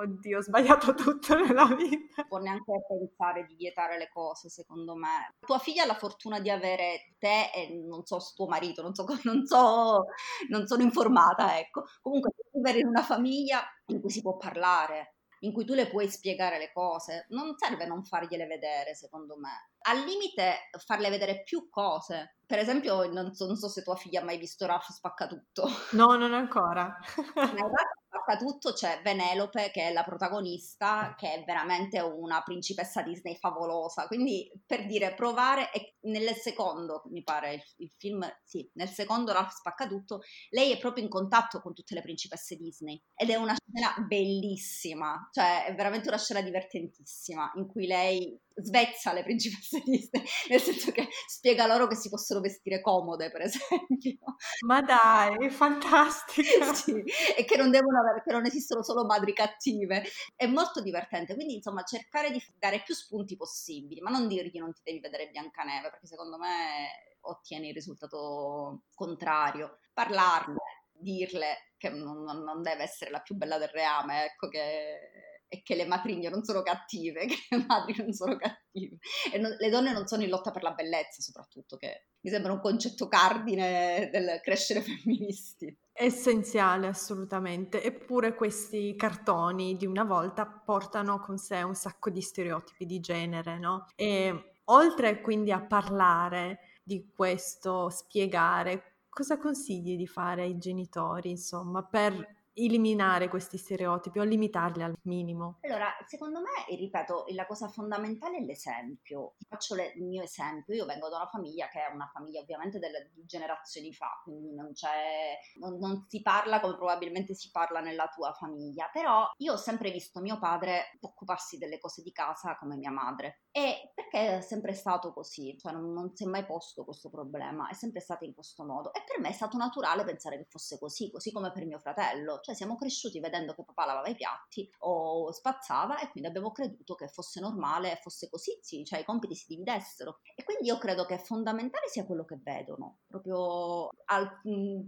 oddio, ho sbagliato tutto nella vita. Può neanche pensare di vietare le cose, secondo me. Tua figlia ha la fortuna di avere te e non so tuo marito, non so, non so, non sono informata, ecco. Comunque, vivere in una famiglia in cui si può parlare, in cui tu le puoi spiegare le cose, non serve non fargliele vedere, secondo me. Al limite farle vedere più cose. Per esempio, non so, non so se tua figlia ha mai visto Ralph Spaccatutto. No, non ancora. tutto c'è Venelope che è la protagonista, che è veramente una principessa Disney favolosa. Quindi per dire, provare, e nel secondo, mi pare, il, il film, sì, nel secondo Ralph spacca tutto, lei è proprio in contatto con tutte le principesse Disney. Ed è una scena bellissima, cioè è veramente una scena divertentissima, in cui lei svezza le principesse Disney, nel senso che spiega loro che si possono vestire comode, per esempio. Ma dai, è fantastico! sì, e che non devono avere, che non esistono solo madri cattive. È molto divertente, quindi insomma cercare di dare più spunti possibili, ma non dirgli non ti devi vedere Biancaneve, perché secondo me ottieni il risultato contrario. Parlarne, dirle che non, non deve essere la più bella del reame, ecco che e che le matrigne non sono cattive, che le madri non sono cattive. E non, le donne non sono in lotta per la bellezza, soprattutto, che mi sembra un concetto cardine del crescere femministi. Essenziale, assolutamente. Eppure questi cartoni di una volta portano con sé un sacco di stereotipi di genere, no? E oltre quindi a parlare di questo, spiegare, cosa consigli di fare ai genitori, insomma, per eliminare questi stereotipi o limitarli al minimo? Allora, secondo me, ripeto, la cosa fondamentale è l'esempio. Faccio le, il mio esempio. Io vengo da una famiglia che è una famiglia ovviamente delle generazioni fa, quindi non c'è, non, non si parla come probabilmente si parla nella tua famiglia, però io ho sempre visto mio padre occuparsi delle cose di casa come mia madre. E perché è sempre stato così, cioè non, non si è mai posto questo problema, è sempre stato in questo modo. E per me è stato naturale pensare che fosse così, così come per mio fratello cioè siamo cresciuti vedendo che papà lavava i piatti o spazzava e quindi abbiamo creduto che fosse normale, fosse così, sì, cioè i compiti si dividessero. E quindi io credo che fondamentale sia quello che vedono, proprio al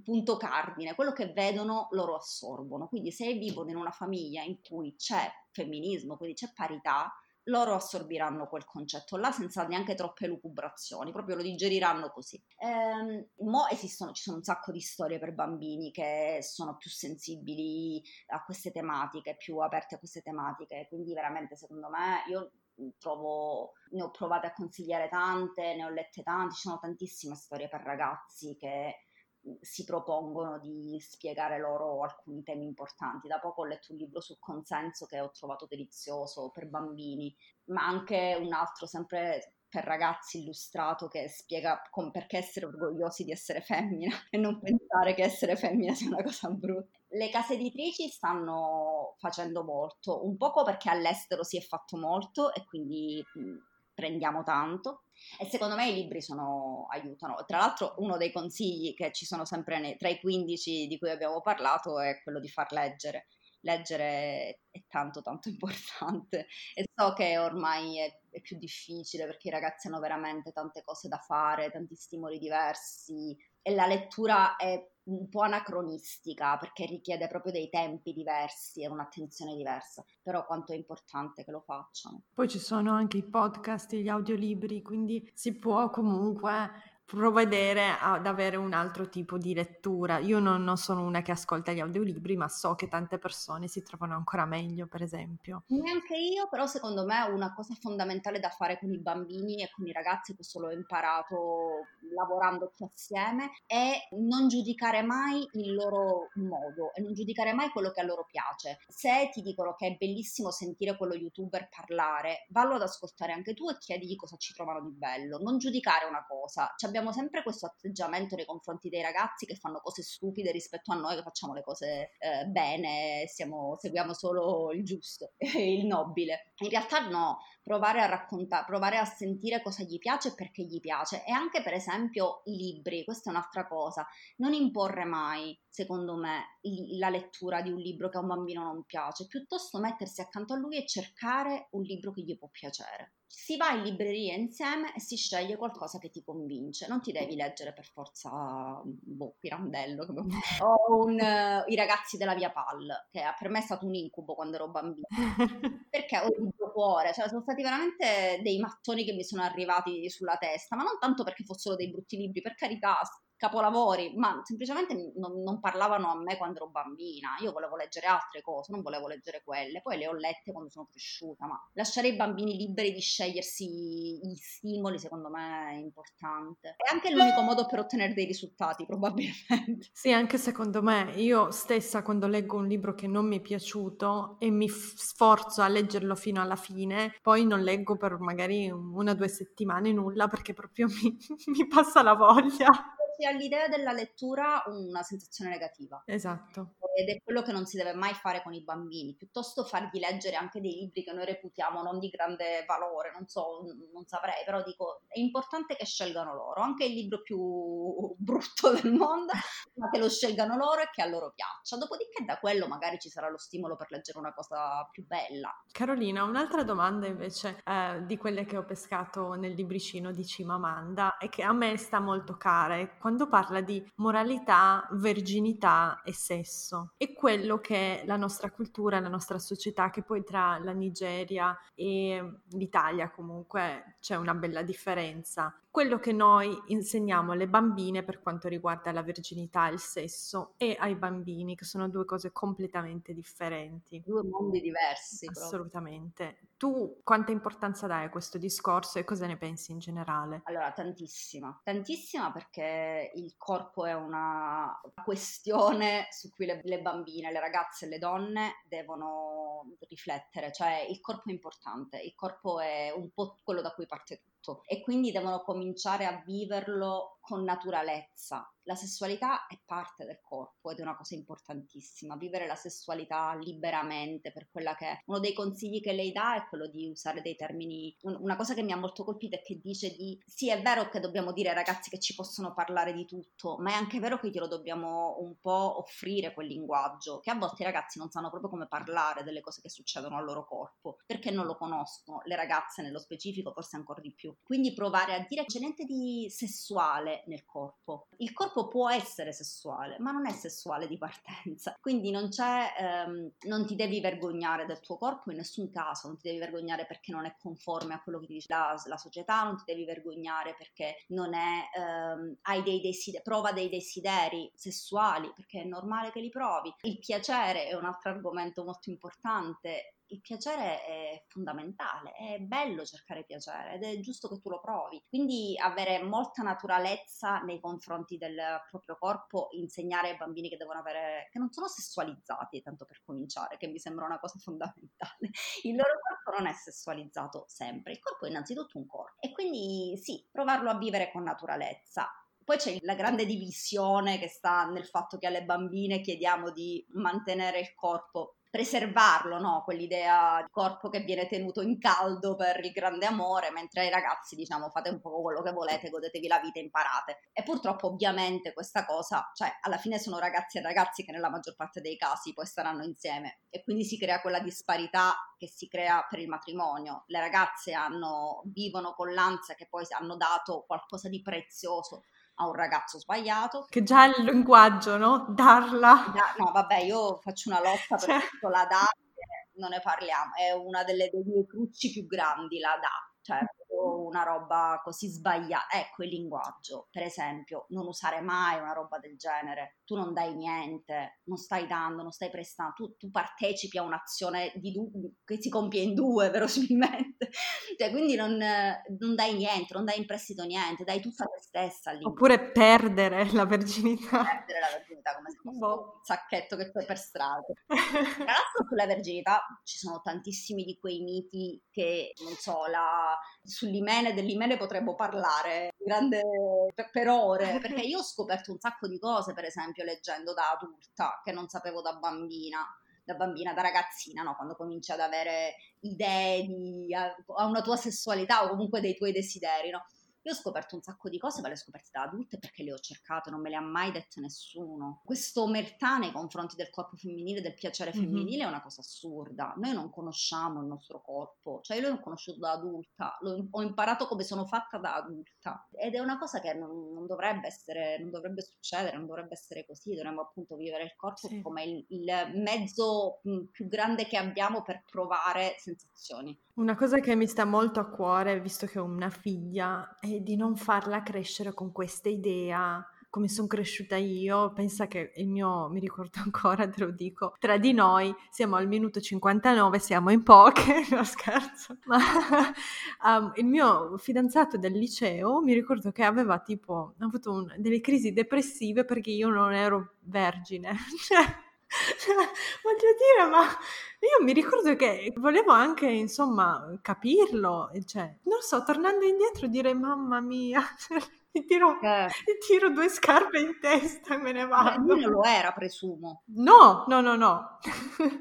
punto cardine, quello che vedono loro assorbono. Quindi se vivono in una famiglia in cui c'è femminismo, quindi c'è parità, loro assorbiranno quel concetto là senza neanche troppe lucubrazioni, proprio lo digeriranno così. Ehm, mo esistono, ci sono un sacco di storie per bambini che sono più sensibili a queste tematiche, più aperte a queste tematiche, quindi veramente secondo me io trovo, ne ho provate a consigliare tante, ne ho lette tante, ci sono tantissime storie per ragazzi che si propongono di spiegare loro alcuni temi importanti. Da poco ho letto un libro sul consenso che ho trovato delizioso per bambini, ma anche un altro sempre per ragazzi illustrato che spiega com- perché essere orgogliosi di essere femmina e non pensare che essere femmina sia una cosa brutta. Le case editrici stanno facendo molto, un poco perché all'estero si è fatto molto e quindi mh, prendiamo tanto e secondo me i libri sono, aiutano. Tra l'altro uno dei consigli che ci sono sempre nei, tra i 15 di cui abbiamo parlato è quello di far leggere. Leggere è tanto tanto importante e so che ormai è, è più difficile perché i ragazzi hanno veramente tante cose da fare, tanti stimoli diversi e la lettura è un po' anacronistica perché richiede proprio dei tempi diversi e un'attenzione diversa, però quanto è importante che lo facciano. Poi ci sono anche i podcast e gli audiolibri, quindi si può comunque provvedere ad avere un altro tipo di lettura. Io non, non, sono una che ascolta gli audiolibri, ma so che tante persone si trovano ancora meglio, per esempio. Neanche io, però secondo me una cosa fondamentale da fare con i bambini e con i ragazzi, questo l'ho imparato lavorandoci assieme, è non giudicare mai il loro modo e non giudicare mai quello che a loro piace. Se ti dicono che è bellissimo sentire quello youtuber parlare, vallo ad ascoltare anche tu e chiedigli cosa ci trovano di bello. Non giudicare una cosa. Ci abbiamo sempre questo atteggiamento nei confronti dei ragazzi che fanno cose stupide rispetto a noi che facciamo le cose eh, bene, siamo, seguiamo solo il giusto, il nobile. In realtà no, provare a raccontare, provare a sentire cosa gli piace e perché gli piace. E anche per esempio i libri, questa è un'altra cosa, non imporre mai, secondo me, la lettura di un libro che a un bambino non piace, piuttosto mettersi accanto a lui e cercare un libro che gli può piacere si va in libreria insieme e si sceglie qualcosa che ti convince. Non ti devi leggere per forza boh, Pirandello o un, uh, I ragazzi della via Pal, che per me è stato un incubo quando ero bambina. Perché ho il cuore, cioè sono stati veramente dei mattoni che mi sono arrivati sulla testa, ma non tanto perché fossero dei brutti libri, per carità, capolavori, ma semplicemente non, non, parlavano a me quando ero bambina. Io volevo leggere altre cose, non volevo leggere quelle. Poi le ho lette quando sono cresciuta, ma lasciare i bambini liberi di scegliersi gli stimoli, secondo me, è importante. È anche l'unico modo per ottenere dei risultati, probabilmente. Sì, anche secondo me. Io stessa, quando leggo un libro che non mi è piaciuto e mi sforzo a leggerlo fino alla fine, poi non leggo per magari una o due settimane nulla perché proprio mi, mi passa la voglia associ all'idea della lettura una sensazione negativa. Esatto. Ed è quello che non si deve mai fare con i bambini, piuttosto fargli leggere anche dei libri che noi reputiamo non di grande valore, non so, non saprei, però dico, è importante che scelgano loro, anche il libro più brutto del mondo, ma che lo scelgano loro e che a loro piaccia. Dopodiché da quello magari ci sarà lo stimolo per leggere una cosa più bella. Carolina, un'altra domanda invece eh, di quelle che ho pescato nel libricino di Cimamanda e che a me sta molto cara è quando parla di moralità, verginità e sesso. È quello che la nostra cultura, la nostra società, che poi tra la Nigeria e l'Italia comunque c'è una bella differenza quello che noi insegniamo alle bambine per quanto riguarda la verginità e il sesso e ai bambini, che sono due cose completamente differenti. Due mondi diversi. Assolutamente. Proprio. Tu quanta importanza dai a questo discorso e cosa ne pensi in generale? Allora, tantissima, tantissima perché il corpo è una questione su cui le, le bambine, le ragazze e le donne devono riflettere, cioè il corpo è importante, il corpo è un po' quello da cui parte tutto tutto e quindi devono cominciare a viverlo con naturalezza. La sessualità è parte del corpo ed è una cosa importantissima. Vivere la sessualità liberamente per quella che è. Uno dei consigli che lei dà è quello di usare dei termini. Una cosa che mi ha molto colpito è che dice di sì, è vero che dobbiamo dire ai ragazzi che ci possono parlare di tutto, ma è anche vero che glielo dobbiamo un po' offrire quel linguaggio, che a volte i ragazzi non sanno proprio come parlare delle cose che succedono al loro corpo, perché non lo conoscono. Le ragazze nello specifico forse ancora di più. Quindi provare a dire c'è niente di sessuale nel corpo. Il corpo può essere sessuale, ma non è sessuale di partenza. Quindi non c'è, ehm, non ti devi vergognare del tuo corpo in nessun caso, non ti devi vergognare perché non è conforme a quello che ti dice la, la società, non ti devi vergognare perché non è, ehm, hai dei desideri, prova dei desideri sessuali, perché è normale che li provi. Il piacere è un altro argomento molto importante il piacere è fondamentale, è bello cercare piacere ed è giusto che tu lo provi. Quindi avere molta naturalezza nei confronti del proprio corpo, insegnare ai bambini che devono avere, che non sono sessualizzati, tanto per cominciare, che mi sembra una cosa fondamentale. Il loro corpo non è sessualizzato sempre, il corpo è innanzitutto un corpo e quindi sì, provarlo a vivere con naturalezza. Poi c'è la grande divisione che sta nel fatto che alle bambine chiediamo di mantenere il corpo preservarlo, no? quell'idea di corpo che viene tenuto in caldo per il grande amore, mentre ai ragazzi diciamo fate un po' quello che volete, godetevi la vita, imparate. E purtroppo ovviamente questa cosa, cioè alla fine sono ragazzi e ragazzi che nella maggior parte dei casi poi staranno insieme e quindi si crea quella disparità che si crea per il matrimonio. Le ragazze hanno, vivono con l'ansia che poi hanno dato qualcosa di prezioso a un ragazzo sbagliato. Che già il linguaggio, no? Darla. Da, no, vabbè, io faccio una lotta per cioè. tutto la DA, non ne parliamo, è una delle, dei miei cruci più grandi la DA. Cioè, una roba così sbagliata. Ecco il linguaggio, per esempio, non usare mai una roba del genere. Tu non dai niente, non stai dando, non stai prestando, tu, tu partecipi a un'azione du- che si compie in due, verosimilmente. Cioè, quindi non, non, dai niente, non dai in prestito niente, dai tutta te stessa. Oppure perdere la verginità. Perdere la verginità come se fosse boh. un sacchetto che fai per strada. Tra l'altro sulla verginità ci sono tantissimi di quei miti che, non so, la, sull'imene, dell'imene potremmo parlare grande, per, per ore, perché io ho scoperto un sacco di cose, per esempio, leggendo da adulta, che non sapevo da bambina da bambina, da ragazzina, no? quando cominci ad avere idee di, a, a, una tua sessualità o comunque dei tuoi desideri. No? Io ho scoperto un sacco di cose, ma le ho scoperte da adulte perché le ho cercate, non me le ha mai dette nessuno. Questo omertà nei confronti del corpo femminile, del piacere femminile mm-hmm. è una cosa assurda. Noi non conosciamo il nostro corpo, cioè io l'ho conosciuto da adulta, l'ho, ho imparato come sono fatta da adulta ed è una cosa che non, non, dovrebbe essere, non dovrebbe succedere, non dovrebbe essere così, dovremmo appunto vivere il corpo sì. come il, il mezzo più grande che abbiamo per provare sensazioni. Una cosa che mi sta molto a cuore, visto che ho una figlia, è di non farla crescere con questa idea come sono cresciuta io, pensa che il mio, mi ricordo ancora, te lo dico, tra di noi siamo al minuto 59, siamo in poche, no scherzo, ma um, il mio fidanzato del liceo mi ricordo che aveva tipo, ha avuto un, delle crisi depressive perché io non ero vergine, cioè, cioè voglio dire, ma Io mi ricordo che volevo anche, insomma, capirlo, cioè, non so, tornando indietro dire mamma mia, ti tiro, eh. ti tiro due scarpe in testa e me ne vado. non lo era, presumo. No, no, no, no.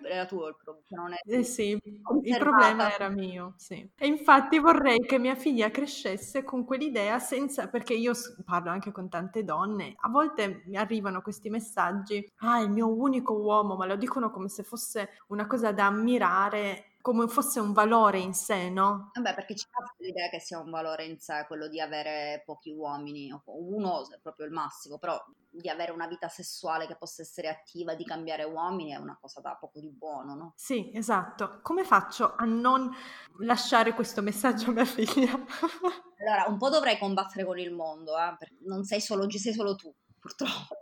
Era tuo il problema. Eh sì, il problema era mio, sì. E infatti vorrei che mia figlia crescesse con quell'idea senza, perché io parlo anche con tante donne, a volte mi arrivano questi messaggi, ah, il mio unico uomo, ma lo dicono come se fosse una cosa da ammirare come fosse un valore in sé, no? Vabbè, perché ci passa l'idea che sia un valore in sé quello di avere pochi uomini, uno è proprio il massimo, però di avere una vita sessuale che possa essere attiva, di cambiare uomini è una cosa da poco di buono, no? Sì, esatto. Come faccio a non lasciare questo messaggio a mia figlia? allora, un po' dovrei combattere con il mondo, eh? non sei solo, ci sei solo tu, purtroppo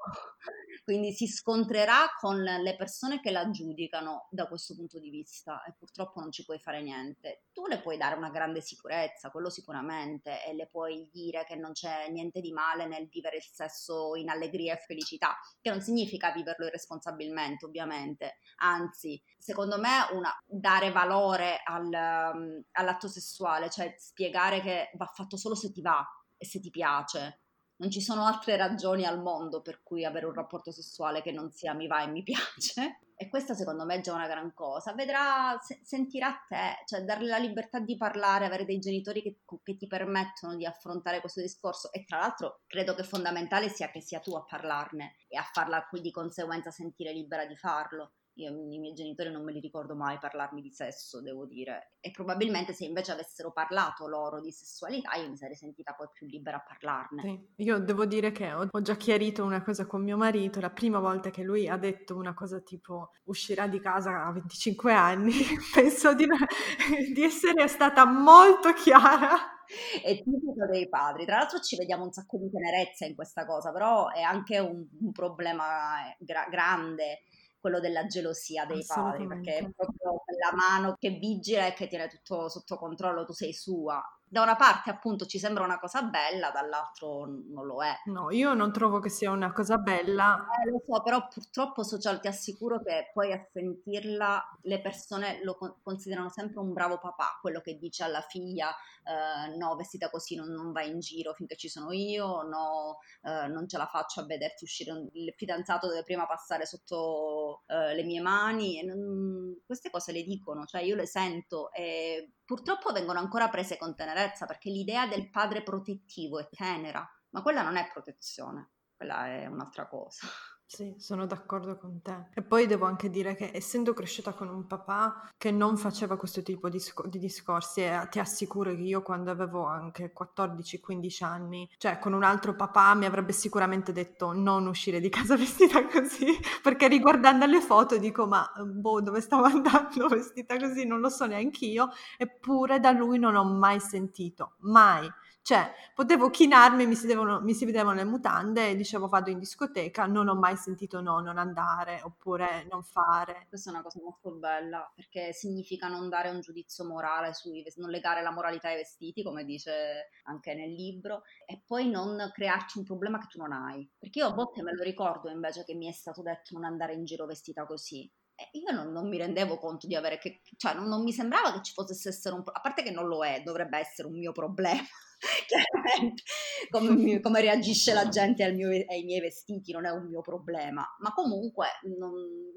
quindi si scontrerà con le persone che la giudicano da questo punto di vista e purtroppo non ci puoi fare niente. Tu le puoi dare una grande sicurezza, quello sicuramente, e le puoi dire che non c'è niente di male nel vivere il sesso in allegria e felicità, che non significa viverlo irresponsabilmente, ovviamente, anzi, secondo me una, dare valore al, all'atto sessuale, cioè spiegare che va fatto solo se ti va e se ti piace non ci sono altre ragioni al mondo per cui avere un rapporto sessuale che non sia mi va e mi piace. E questa secondo me è già una gran cosa. Vedrà, se, sentirà te, cioè darle la libertà di parlare, avere dei genitori che, che ti permettono di affrontare questo discorso. E tra l'altro credo che fondamentale sia che sia tu a parlarne e a farla qui di conseguenza sentire libera di farlo. Io i miei genitori non me li ricordo mai parlarmi di sesso, devo dire. E probabilmente se invece avessero parlato loro di sessualità, io mi sarei sentita poi più libera a parlarne. Sì. Io devo dire che ho, ho, già chiarito una cosa con mio marito. La prima volta che lui ha detto una cosa tipo uscirà di casa a 25 anni, penso di, di essere stata molto chiara è tipico dei padri. Tra l'altro ci vediamo un sacco di tenerezza in questa cosa, però è anche un, un problema gra- grande quello della gelosia dei padri, perché è proprio quella mano che vigila e che tiene tutto sotto controllo, tu sei sua da una parte appunto ci sembra una cosa bella, dall'altro non lo è. No, io non trovo che sia una cosa bella. Eh, lo so, però purtroppo social ti assicuro che poi a sentirla le persone lo considerano sempre un bravo papà, quello che dice alla figlia eh, no, vestita così non, non vai in giro finché ci sono io, no, eh, non ce la faccio a vederti uscire, il fidanzato deve prima passare sotto eh, le mie mani, non, queste cose le dicono, cioè io le sento e purtroppo vengono ancora prese con tenerezza perché l'idea del padre protettivo è tenera, ma quella non è protezione, quella è un'altra cosa. Sì, sono d'accordo con te. E poi devo anche dire che essendo cresciuta con un papà che non faceva questo tipo di, sc- di discorsi, e ti assicuro che io quando avevo anche 14-15 anni, cioè con un altro papà mi avrebbe sicuramente detto non uscire di casa vestita così, perché riguardando le foto dico ma boh dove stavo andando vestita così? Non lo so neanche io, eppure da lui non ho mai sentito, mai cioè, potevo chinarmi, mi si, devono, mi si vedevano le mutande e dicevo vado in discoteca, non ho mai sentito no, non andare oppure non fare. Questa è una cosa molto bella perché significa non dare un giudizio morale sui non legare la moralità ai vestiti, come dice anche nel libro, e poi non crearci un problema che tu non hai. Perché io a volte me lo ricordo invece che mi è stato detto non andare in giro vestita così io non, non, mi rendevo conto di avere che, cioè non, non mi sembrava che ci potesse essere un, a parte che non lo è, dovrebbe essere un mio problema, come, come, reagisce la gente mio, ai miei vestiti non è un mio problema, ma comunque non,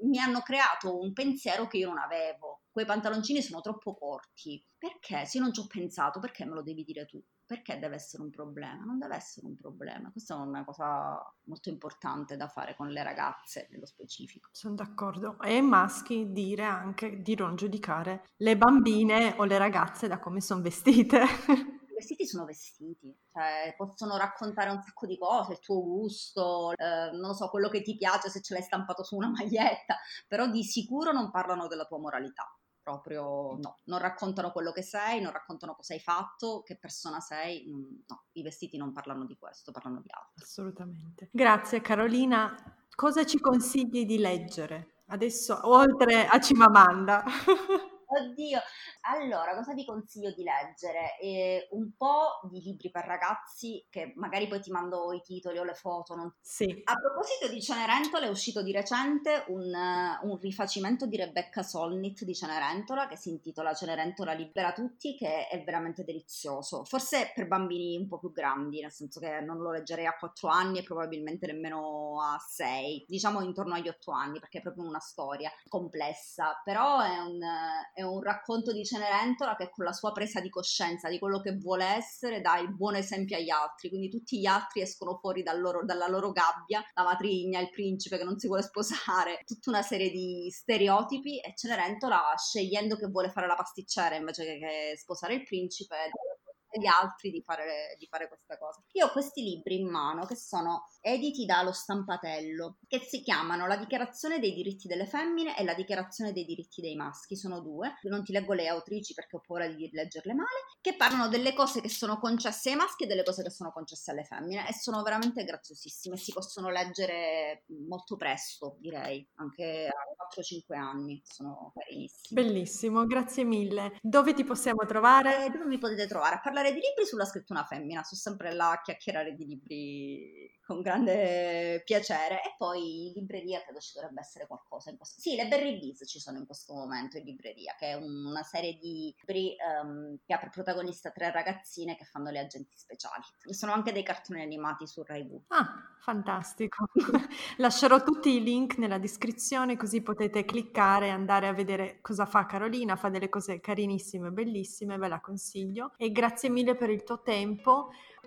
mi hanno creato un pensiero che io non avevo, quei pantaloncini sono troppo corti, perché? Se io non ci ho pensato, perché me lo devi dire tu? perché deve essere un problema? Non deve essere un problema. Questa è una cosa molto importante da fare con le ragazze nello specifico. Sono d'accordo. E maschi dire anche di non giudicare le bambine o le ragazze da come sono vestite. I vestiti sono vestiti, cioè possono raccontare un sacco di cose, il tuo gusto, eh, non so, quello che ti piace se ce l'hai stampato su una maglietta, però di sicuro non parlano della tua moralità proprio no, non raccontano quello che sei, non raccontano cosa hai fatto, che persona sei, no, i vestiti non parlano di questo, parlano di altro. Assolutamente. Grazie Carolina. Cosa ci consigli di leggere adesso, oltre a Cimamanda? Oddio, allora cosa vi consiglio di leggere? Eh, un po' di libri per ragazzi, che magari poi ti mando i titoli o le foto. Non... Sì. A proposito di Cenerentola, è uscito di recente un, un rifacimento di Rebecca Solnit di Cenerentola che si intitola Cenerentola libera tutti, che è veramente delizioso. Forse per bambini un po' più grandi, nel senso che non lo leggerei a 4 anni e probabilmente nemmeno a 6, diciamo intorno agli 8 anni, perché è proprio una storia complessa, però è un, è un racconto di Cenerentola che con la sua presa di coscienza di quello che vuole essere dà il buon esempio agli altri, quindi tutti gli altri escono fuori dal loro, dalla loro gabbia, la matrigna, il principe che non si vuole sposare, tutta una serie di stereotipi e Cenerentola scegliendo che vuole fare la pasticcera invece che, che sposare il principe gli altri di fare, di fare, questa cosa. Io ho questi libri in mano che sono editi dallo stampatello, che si chiamano La dichiarazione dei diritti delle femmine e La dichiarazione dei diritti dei maschi, sono due, non ti leggo le autrici perché ho paura di leggerle male, che parlano delle cose che sono concesse ai maschi e delle cose che sono concesse alle femmine e sono veramente graziosissime, si possono leggere molto presto, direi, anche a 4-5 anni, sono carinissime. Bellissimo, grazie mille. Dove ti possiamo trovare? Eh, dove mi potete trovare? A parlare parlare di libri sulla scritto una femmina, sono sempre là a chiacchierare di libri con grande piacere e poi in libreria credo ci dovrebbe essere qualcosa in questo. Sì, le Berry Bees ci sono in questo momento in libreria, che è una serie di libri um, che ha per protagonista tre ragazzine che fanno le agenti speciali. Ci sono anche dei cartoni animati su Rai V. Ah, fantastico. Lascerò tutti i link nella descrizione così potete cliccare e andare a vedere cosa fa Carolina, fa delle cose carinissime, bellissime, ve la consiglio. E grazie mille per il tuo tempo.